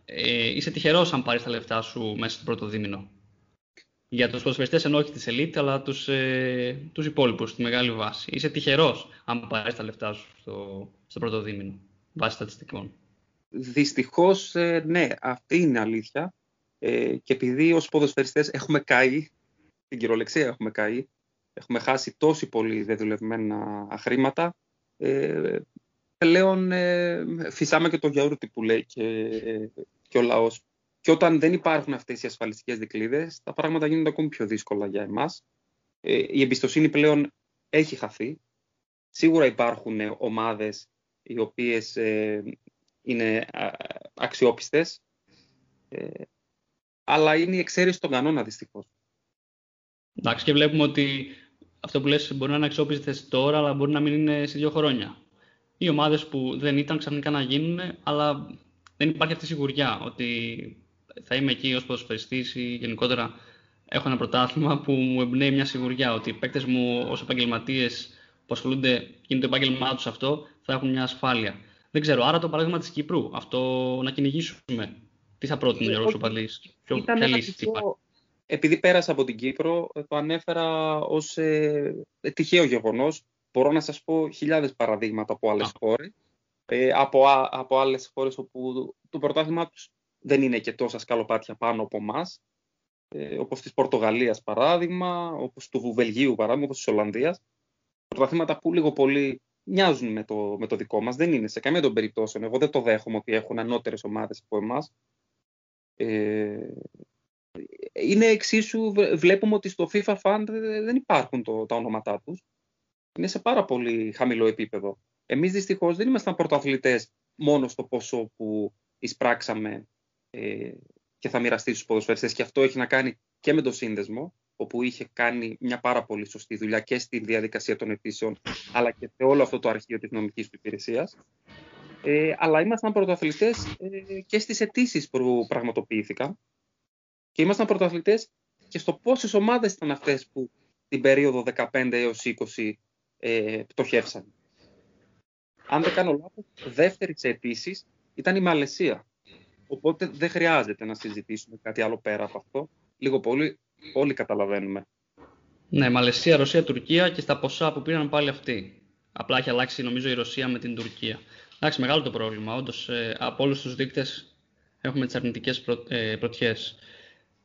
ε, είσαι τυχερός αν πάρεις τα λεφτά σου μέσα στο πρώτο δίμηνο. Για τους ποδοσφαιριστές ενώ όχι της ελίτ, αλλά τους ε, τους υπόλοιπους στη μεγάλη βάση. Είσαι τυχερός αν πάρεις τα λεφτά σου στο, στο πρώτο δίμηνο, βάσει στατιστικών. Δυστυχώς, ε, ναι, αυτή είναι αλήθεια. Ε, και επειδή ως ποδοσφαιριστές έχουμε καεί, την κυριολεξία έχουμε καεί, έχουμε χάσει τόσοι πολύ δεδουλευμένα χρήματα, ε, πλέον ε, φυσάμε και το γιαούρτι που λέει και, και ο λαός. Και όταν δεν υπάρχουν αυτές οι ασφαλιστικές δικλείδες, τα πράγματα γίνονται ακόμη πιο δύσκολα για εμάς. Ε, η εμπιστοσύνη πλέον έχει χαθεί. Σίγουρα υπάρχουν ομάδες οι οποίες ε, είναι αξιόπιστες, ε, αλλά είναι η εξαίρεση των κανόνα δυστυχώς. Εντάξει και βλέπουμε ότι αυτό που λες μπορεί να είναι αξιόπιστες τώρα, αλλά μπορεί να μην είναι σε δύο χρόνια οι ομάδες που δεν ήταν ξαφνικά να γίνουν, αλλά δεν υπάρχει αυτή η σιγουριά ότι θα είμαι εκεί ως ποδοσφαιριστής ή γενικότερα έχω ένα πρωτάθλημα που μου εμπνέει μια σιγουριά ότι οι παίκτες μου ως επαγγελματίες που ασχολούνται, είναι το επάγγελμά τους αυτό, θα έχουν μια ασφάλεια. Δεν ξέρω, άρα το παράδειγμα της Κύπρου, αυτό να κυνηγήσουμε. Τι θα πρότεινε ο Γιώργο Οπαλή, ποια λύση υπάρχει; Επειδή πέρασα από την Κύπρο, το ανέφερα ως ε, τυχαίο γεγονός. Μπορώ να σας πω χιλιάδες παραδείγματα από άλλες χώρες. Ε, από, από άλλες χώρες όπου το πρωτάθλημα τους δεν είναι και τόσα σκαλοπάτια πάνω από εμάς. Ε, όπως της Πορτογαλίας παράδειγμα, όπως του Βελγίου παράδειγμα, όπως της Ολλανδίας. Πρωταθλήματα που λίγο πολύ μοιάζουν με το, με το δικό μας. Δεν είναι σε καμία των περιπτώσεων. Εγώ δεν το δέχομαι ότι έχουν ανώτερες ομάδες από εμάς. Ε, είναι εξίσου, βλέπουμε ότι στο FIFA Fund δεν υπάρχουν το, τα ονόματά τους. Είναι σε πάρα πολύ χαμηλό επίπεδο. Εμείς δυστυχώς δεν ήμασταν πρωταθλητές μόνο στο ποσό που εισπράξαμε ε, και θα μοιραστεί στους ποδοσφαιριστές και αυτό έχει να κάνει και με το σύνδεσμο όπου είχε κάνει μια πάρα πολύ σωστή δουλειά και στη διαδικασία των αιτήσεων αλλά και σε όλο αυτό το αρχείο της νομικής του υπηρεσίας. Ε, αλλά ήμασταν πρωταθλητές ε, και στις αιτήσεις που πραγματοποιήθηκαν και ήμασταν πρωταθλητές και στο πόσες ομάδες ήταν αυτές που την περίοδο 15 έως 20 ε, πτωχεύσαν. Αν δεν κάνω λάθος, δεύτερη σε αιτήσει ήταν η Μαλαισία. Οπότε δεν χρειάζεται να συζητήσουμε κάτι άλλο πέρα από αυτό. Λίγο πολύ όλοι καταλαβαίνουμε. Ναι, Μαλαισία, Ρωσία, Τουρκία και στα ποσά που πήραν πάλι αυτοί. Απλά έχει αλλάξει νομίζω η Ρωσία με την Τουρκία. Εντάξει, μεγάλο το πρόβλημα. Όντως, ε, από όλους τους δείκτες έχουμε τις αρνητικές πρω, ε, πρωτιές.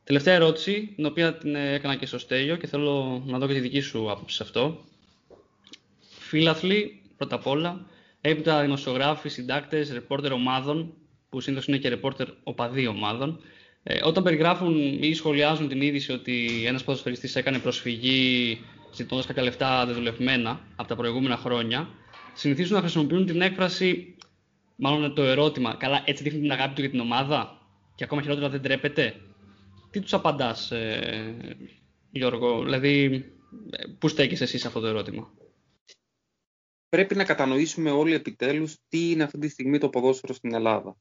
Τελευταία ερώτηση, την οποία την ε, έκανα και στο Στέλιο και θέλω να δω και τη δική σου άποψη σε αυτό. Φίλαθλοι, πρώτα απ' όλα, έπειτα δημοσιογράφοι, συντάκτες, ρεπόρτερ ομάδων που συνήθως είναι και ρεπόρτερ οπαδοί ομάδων, ε, όταν περιγράφουν ή σχολιάζουν την είδηση ότι ένας ποδοσφαιριστής έκανε προσφυγή ζητώντας κάποια λεφτά δεδουλευμένα από τα προηγούμενα χρόνια, συνηθίζουν να χρησιμοποιούν την έκφραση, μάλλον το ερώτημα, καλά, έτσι δείχνει την αγάπη του για την ομάδα και ακόμα χειρότερα δεν τρέπεται. Τι τους απαντάς, ε, Γιώργο, δηλαδή, ε, πού στέκεσαι εσύ σε αυτό το ερώτημα; Πρέπει να κατανοήσουμε όλοι επιτέλους τι είναι αυτή τη στιγμή το ποδόσφαιρο στην Ελλάδα.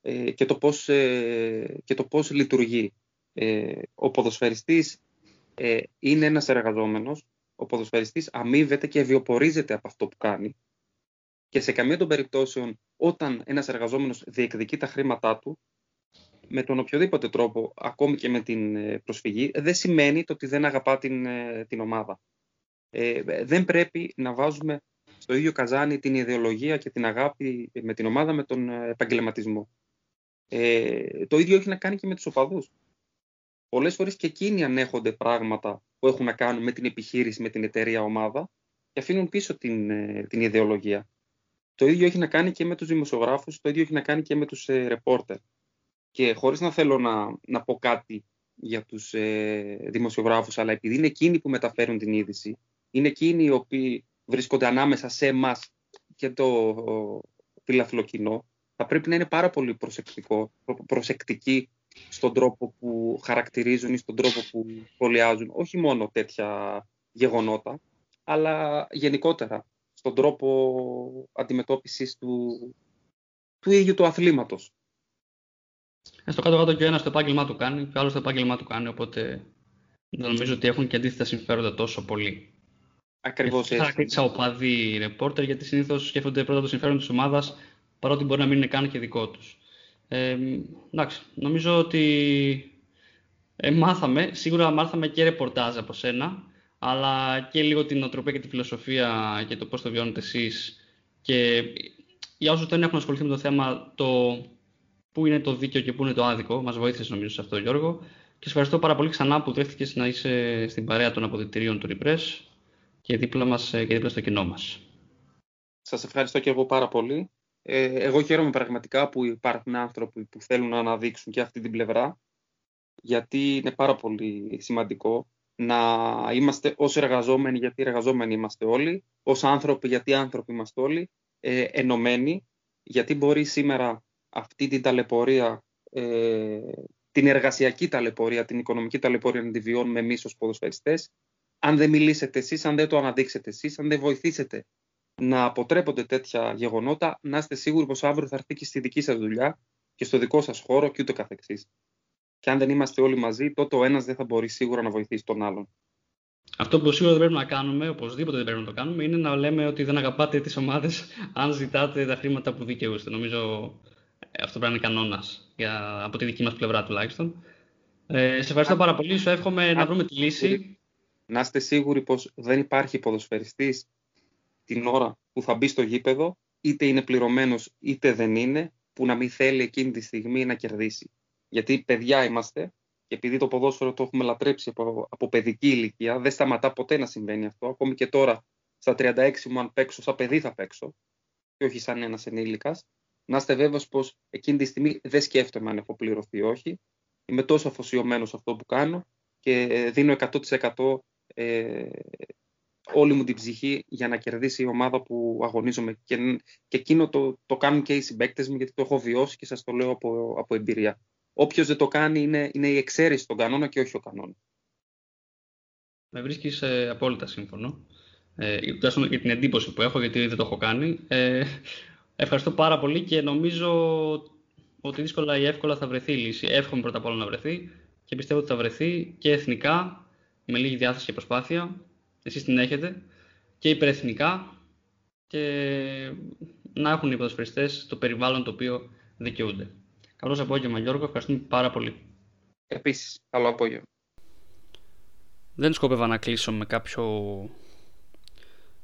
Ε, και, το πώς, ε, και το πώς λειτουργεί. Ε, ο ποδοσφαιριστής είναι ένας εργαζόμενος, ο ποδοσφαιριστής αμείβεται και βιοπορίζεται από αυτό που κάνει και σε καμία των περιπτώσεων όταν ένας εργαζόμενος διεκδικεί τα χρήματά του με τον οποιοδήποτε τρόπο, ακόμη και με την προσφυγή, δεν σημαίνει το ότι δεν αγαπά την, την ομάδα. δεν πρέπει να βάζουμε στο ίδιο καζάνι την ιδεολογία και την αγάπη με την ομάδα με τον επαγγελματισμό. Ε, το ίδιο έχει να κάνει και με τους οπαδούς. Πολλές φορές και εκείνοι ανέχονται πράγματα που έχουν να κάνουν με την επιχείρηση, με την εταιρεία ομάδα και αφήνουν πίσω την, ε, την ιδεολογία. Το ίδιο έχει να κάνει και με τους δημοσιογράφους, το ίδιο έχει να κάνει και με τους ε, ρεπόρτερ. Και χωρίς να θέλω να, να πω κάτι για τους ε, δημοσιογράφους, αλλά επειδή είναι εκείνοι που μεταφέρουν την είδηση, είναι εκείνοι οι οποίοι βρίσκονται ανάμεσα σε εμάς και το φιλαθλό κοινό, θα πρέπει να είναι πάρα πολύ προσεκτικό, προσεκτικοί στον τρόπο που χαρακτηρίζουν ή στον τρόπο που σχολιάζουν όχι μόνο τέτοια γεγονότα, αλλά γενικότερα στον τρόπο αντιμετώπισης του, του ίδιου του αθλήματος. Ε, στο κάτω-κάτω και ο ένας το επάγγελμά του κάνει και ο άλλος το επάγγελμά του κάνει, οπότε δεν νομίζω ότι έχουν και αντίθετα συμφέροντα τόσο πολύ. Ακριβώς έτσι. Χαρακτήρισα οπαδί ρεπόρτερ, γιατί συνήθως σκέφτονται πρώτα το συμφέρον της ομάδας παρότι μπορεί να μην είναι καν και δικό τους. Ε, εντάξει, νομίζω ότι ε, μάθαμε, σίγουρα μάθαμε και ρεπορτάζ από σένα, αλλά και λίγο την οτροπία και τη φιλοσοφία και το πώς το βιώνετε εσείς. Και για όσους δεν έχουν ασχοληθεί με το θέμα, το πού είναι το δίκαιο και πού είναι το άδικο, μας βοήθησες νομίζω σε αυτό Γιώργο. Και σε ευχαριστώ πάρα πολύ ξανά που δέχτηκες να είσαι στην παρέα των αποδητηρίων του Repress και δίπλα, μας, και δίπλα στο κοινό μας. Σας ευχαριστώ και εγώ πάρα πολύ. Ε, εγώ χαίρομαι πραγματικά που υπάρχουν άνθρωποι που θέλουν να αναδείξουν και αυτή την πλευρά, γιατί είναι πάρα πολύ σημαντικό να είμαστε ως εργαζόμενοι, γιατί εργαζόμενοι είμαστε όλοι, ως άνθρωποι, γιατί άνθρωποι είμαστε όλοι, ε, ενωμένοι, γιατί μπορεί σήμερα αυτή την ταλαιπωρία, ε, την εργασιακή ταλαιπωρία, την οικονομική ταλαιπωρία να τη βιώνουμε εμείς ως ποδοσφαιριστές, αν δεν μιλήσετε εσείς, αν δεν το αναδείξετε εσείς, αν δεν βοηθήσετε να αποτρέπονται τέτοια γεγονότα, να είστε σίγουροι πως αύριο θα έρθει και στη δική σας δουλειά και στο δικό σας χώρο και ούτε καθεξής. Και αν δεν είμαστε όλοι μαζί, τότε ο ένας δεν θα μπορεί σίγουρα να βοηθήσει τον άλλον. Αυτό που σίγουρα δεν πρέπει να κάνουμε, οπωσδήποτε δεν πρέπει να το κάνουμε, είναι να λέμε ότι δεν αγαπάτε τις ομάδες αν ζητάτε τα χρήματα που δικαιούστε. Νομίζω ε, αυτό πρέπει να είναι κανόνας από τη δική μας πλευρά τουλάχιστον. Ε, σε ευχαριστώ πάρα πολύ. Σου εύχομαι να βρούμε τη λύση. Να είστε σίγουροι πως δεν υπάρχει ποδοσφαιριστής την ώρα που θα μπει στο γήπεδο, είτε είναι πληρωμένος είτε δεν είναι, που να μην θέλει εκείνη τη στιγμή να κερδίσει. Γιατί παιδιά είμαστε και επειδή το ποδόσφαιρο το έχουμε λατρέψει από, από παιδική ηλικία, δεν σταματά ποτέ να συμβαίνει αυτό. Ακόμη και τώρα, στα 36 μου, αν παίξω, σαν παιδί θα παίξω, και όχι σαν ένας ενήλικας. Να είστε βέβαιος πως εκείνη τη στιγμή δεν σκέφτομαι αν έχω πληρωθεί ή όχι. Είμαι τόσο αφοσιωμένος σε αυτό που κάνω και δίνω 100% ε, όλη μου την ψυχή για να κερδίσει η ομάδα που αγωνίζομαι. Και, και εκείνο το, το κάνουν και οι συμπαίκτες μου, γιατί το έχω βιώσει και σας το λέω από, από εμπειρία. Όποιος δεν το κάνει είναι, είναι η εξαίρεση στον κανόνα και όχι ο κανόνας. Με βρίσκεις ε, απόλυτα σύμφωνο. Ε, για την εντύπωση που έχω, γιατί δεν το έχω κάνει. Ε, ευχαριστώ πάρα πολύ και νομίζω ότι δύσκολα ή εύκολα θα βρεθεί η λύση. Εύχομαι πρώτα απ' όλα να βρεθεί και πιστεύω ότι θα βρεθεί και εθνικά, με λίγη διάθεση και προσπάθεια. Εσείς την έχετε και υπερεθνικά και να έχουν οι ποδοσφαιριστές το περιβάλλον το οποίο δικαιούνται. Καλό απόγευμα Γιώργο, ευχαριστούμε πάρα πολύ. Επίσης, καλό απόγευμα. Δεν σκόπευα να κλείσω με κάποιο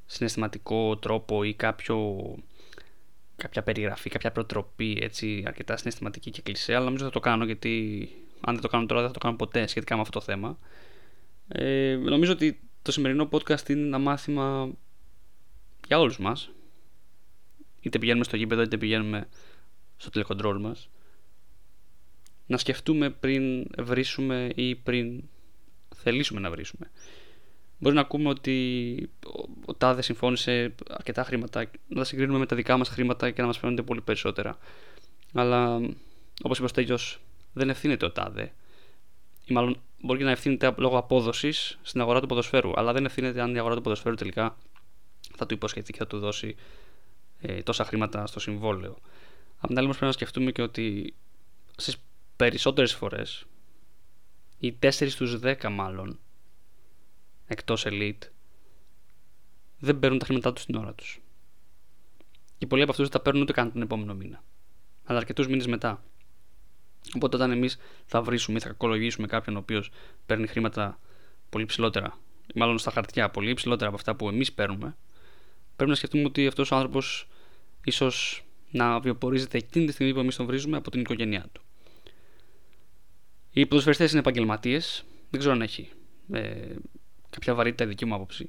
συναισθηματικό τρόπο ή κάποιο, κάποια περιγραφή, κάποια προτροπή έτσι, αρκετά συναισθηματική και κλεισέ, αλλά νομίζω θα το κάνω γιατί αν δεν το κάνω τώρα δεν θα το κάνω ποτέ σχετικά με αυτό το θέμα. Ε, νομίζω ότι το σημερινό podcast είναι ένα μάθημα για όλους μας. Είτε πηγαίνουμε στο γήπεδο είτε πηγαίνουμε στο τηλεκοντρόλ μας να σκεφτούμε πριν βρίσουμε ή πριν θελήσουμε να βρίσουμε. Μπορεί να ακούμε ότι ο Τάδε συμφώνησε αρκετά χρήματα, να τα συγκρίνουμε με τα δικά μας χρήματα και να μας φαίνονται πολύ περισσότερα. Αλλά όπως είπε ο Στέγιος, δεν ευθύνεται ο Τάδε. Ή μάλλον μπορεί και να ευθύνεται λόγω απόδοσης στην αγορά του ποδοσφαίρου. Αλλά δεν ευθύνεται αν η αγορά του ποδοσφαίρου τελικά θα του υποσχεθεί και θα του δώσει ε, τόσα χρήματα στο συμβόλαιο. Απ' την άλλη, πρέπει να σκεφτούμε και ότι στις περισσότερες φορές οι 4 στους 10 μάλλον εκτός elite δεν παίρνουν τα χρήματά τους στην ώρα τους. Και πολλοί από αυτούς δεν τα παίρνουν ούτε καν τον επόμενο μήνα. Αλλά αρκετούς μήνες μετά. Οπότε όταν εμείς θα βρίσουμε ή θα κακολογήσουμε κάποιον ο οποίος παίρνει χρήματα πολύ ψηλότερα, ή μάλλον στα χαρτιά πολύ ψηλότερα από αυτά που εμείς παίρνουμε, πρέπει να σκεφτούμε ότι αυτός ο άνθρωπος ίσως να βιοπορίζεται εκείνη τη στιγμή που εμείς τον βρίζουμε από την οικογένειά του. Οι ποδοσφαιριστές είναι επαγγελματίες. Δεν ξέρω αν έχει ε, κάποια βαρύτητα η δική μου άποψη.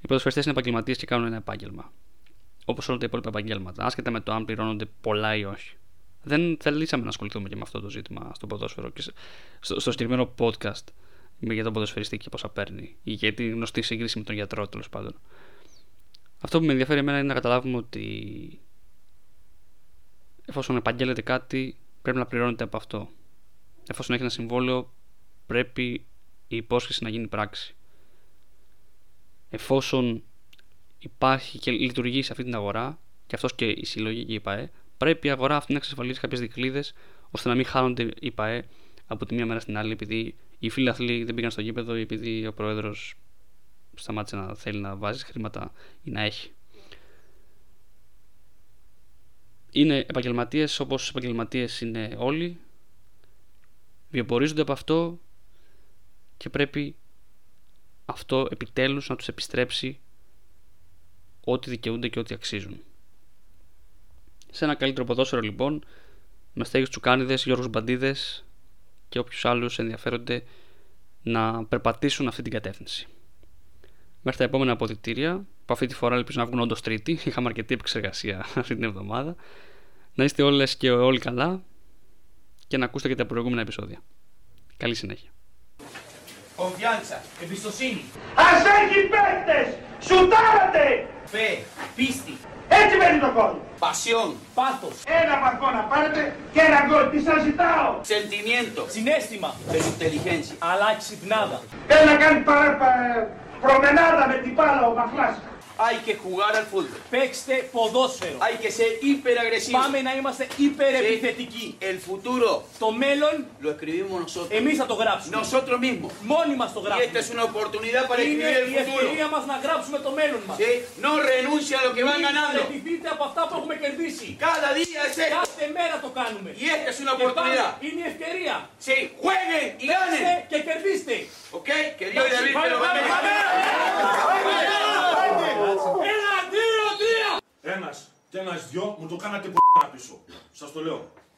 Οι ποδοσφαιριστές είναι επαγγελματίες και κάνουν ένα επάγγελμα. Όπως όλα τα υπόλοιπα επαγγέλματα, άσχετα με το αν πληρώνονται πολλά ή όχι. Δεν θελήσαμε να ασχοληθούμε και με αυτό το ζήτημα στο ποδόσφαιρο και στο, στο συγκεκριμένο podcast για τον ποδοσφαιριστή και πόσα παίρνει ή για τη γνωστή σύγκριση με τον γιατρό τέλος πάντων. Αυτό που με ενδιαφέρει εμένα είναι να καταλάβουμε ότι εφόσον επαγγέλλεται κάτι πρέπει να πληρώνεται από αυτό εφόσον έχει ένα συμβόλαιο, πρέπει η υπόσχεση να γίνει πράξη. Εφόσον υπάρχει και λειτουργεί σε αυτή την αγορά, και αυτός και η συλλογή και η ΠαΕ, πρέπει η αγορά αυτή να εξασφαλίσει κάποιες δικλείδε ώστε να μην χάνονται οι ΠαΕ από τη μία μέρα στην άλλη, επειδή οι φίλοι δεν πήγαν στο γήπεδο ή επειδή ο πρόεδρος σταμάτησε να θέλει να βάζει χρήματα ή να έχει. Είναι επαγγελματίες όπως επαγγελματίες είναι όλοι βιοπορίζονται από αυτό και πρέπει αυτό επιτέλους να τους επιστρέψει ό,τι δικαιούνται και ό,τι αξίζουν. Σε ένα καλύτερο ποδόσφαιρο λοιπόν, με Στέγιος Τσουκάνιδες, Γιώργος Μπαντίδες και όποιους άλλους ενδιαφέρονται να περπατήσουν αυτή την κατεύθυνση. Μέχρι τα επόμενα αποδητήρια, που αυτή τη φορά ελπίζω να βγουν όντως τρίτη, είχαμε αρκετή επεξεργασία αυτή την εβδομάδα. Να είστε όλες και όλοι καλά και να ακούσετε και τα προηγούμενα επεισόδια. Καλή συνέχεια. Confianza, εμπιστοσύνη, Ας έχει παίκτες! Σουτάρατε! fe, πίστη, Έτσι μένει το κόλ. pasión, Πάθος, Ένα βαθμό να πάρετε και ένα γκολ. Τι σας ζητάω. sentimiento, συνέστημα, pero inteligencia. αλλά ξυπνάδα. Έλα να κάνει παρα, πα- προμενάδα με την μπάλα ο Μαχλάς. Hay que jugar al fútbol. Παίξτε ποδόσφαιρο. Hay que ser hiperagresivo. Πάμε να είμαστε υπερεπιθετικοί. El futuro Το μέλλον lo escribimos nosotros. εμείς θα το γράψουμε. Nosotros mismos. Μόνοι μας το Y esta es γράψουμε. una oportunidad para Είναι escribir η el futuro. ευκαιρία μας να γράψουμε το μέλλον μας. ¿Sí? No renuncia a lo que van Μην ganando. παραιτηθείτε από αυτά που έχουμε κερδίσει. Cada día es esto. Κάθε μέρα το κάνουμε. Y esta es una Και πάμε, oportunidad. είναι η ευκαιρία. Sí, jueguen y Παίξτε ganen. και κερδίστε. ¿Ok? Que Dios y la Virgen los Πάμε, bendiga. Ένα, δύο, τρία. Ένας και ένας δυο μου το κάνατε π***να πίσω. Σας το λέω.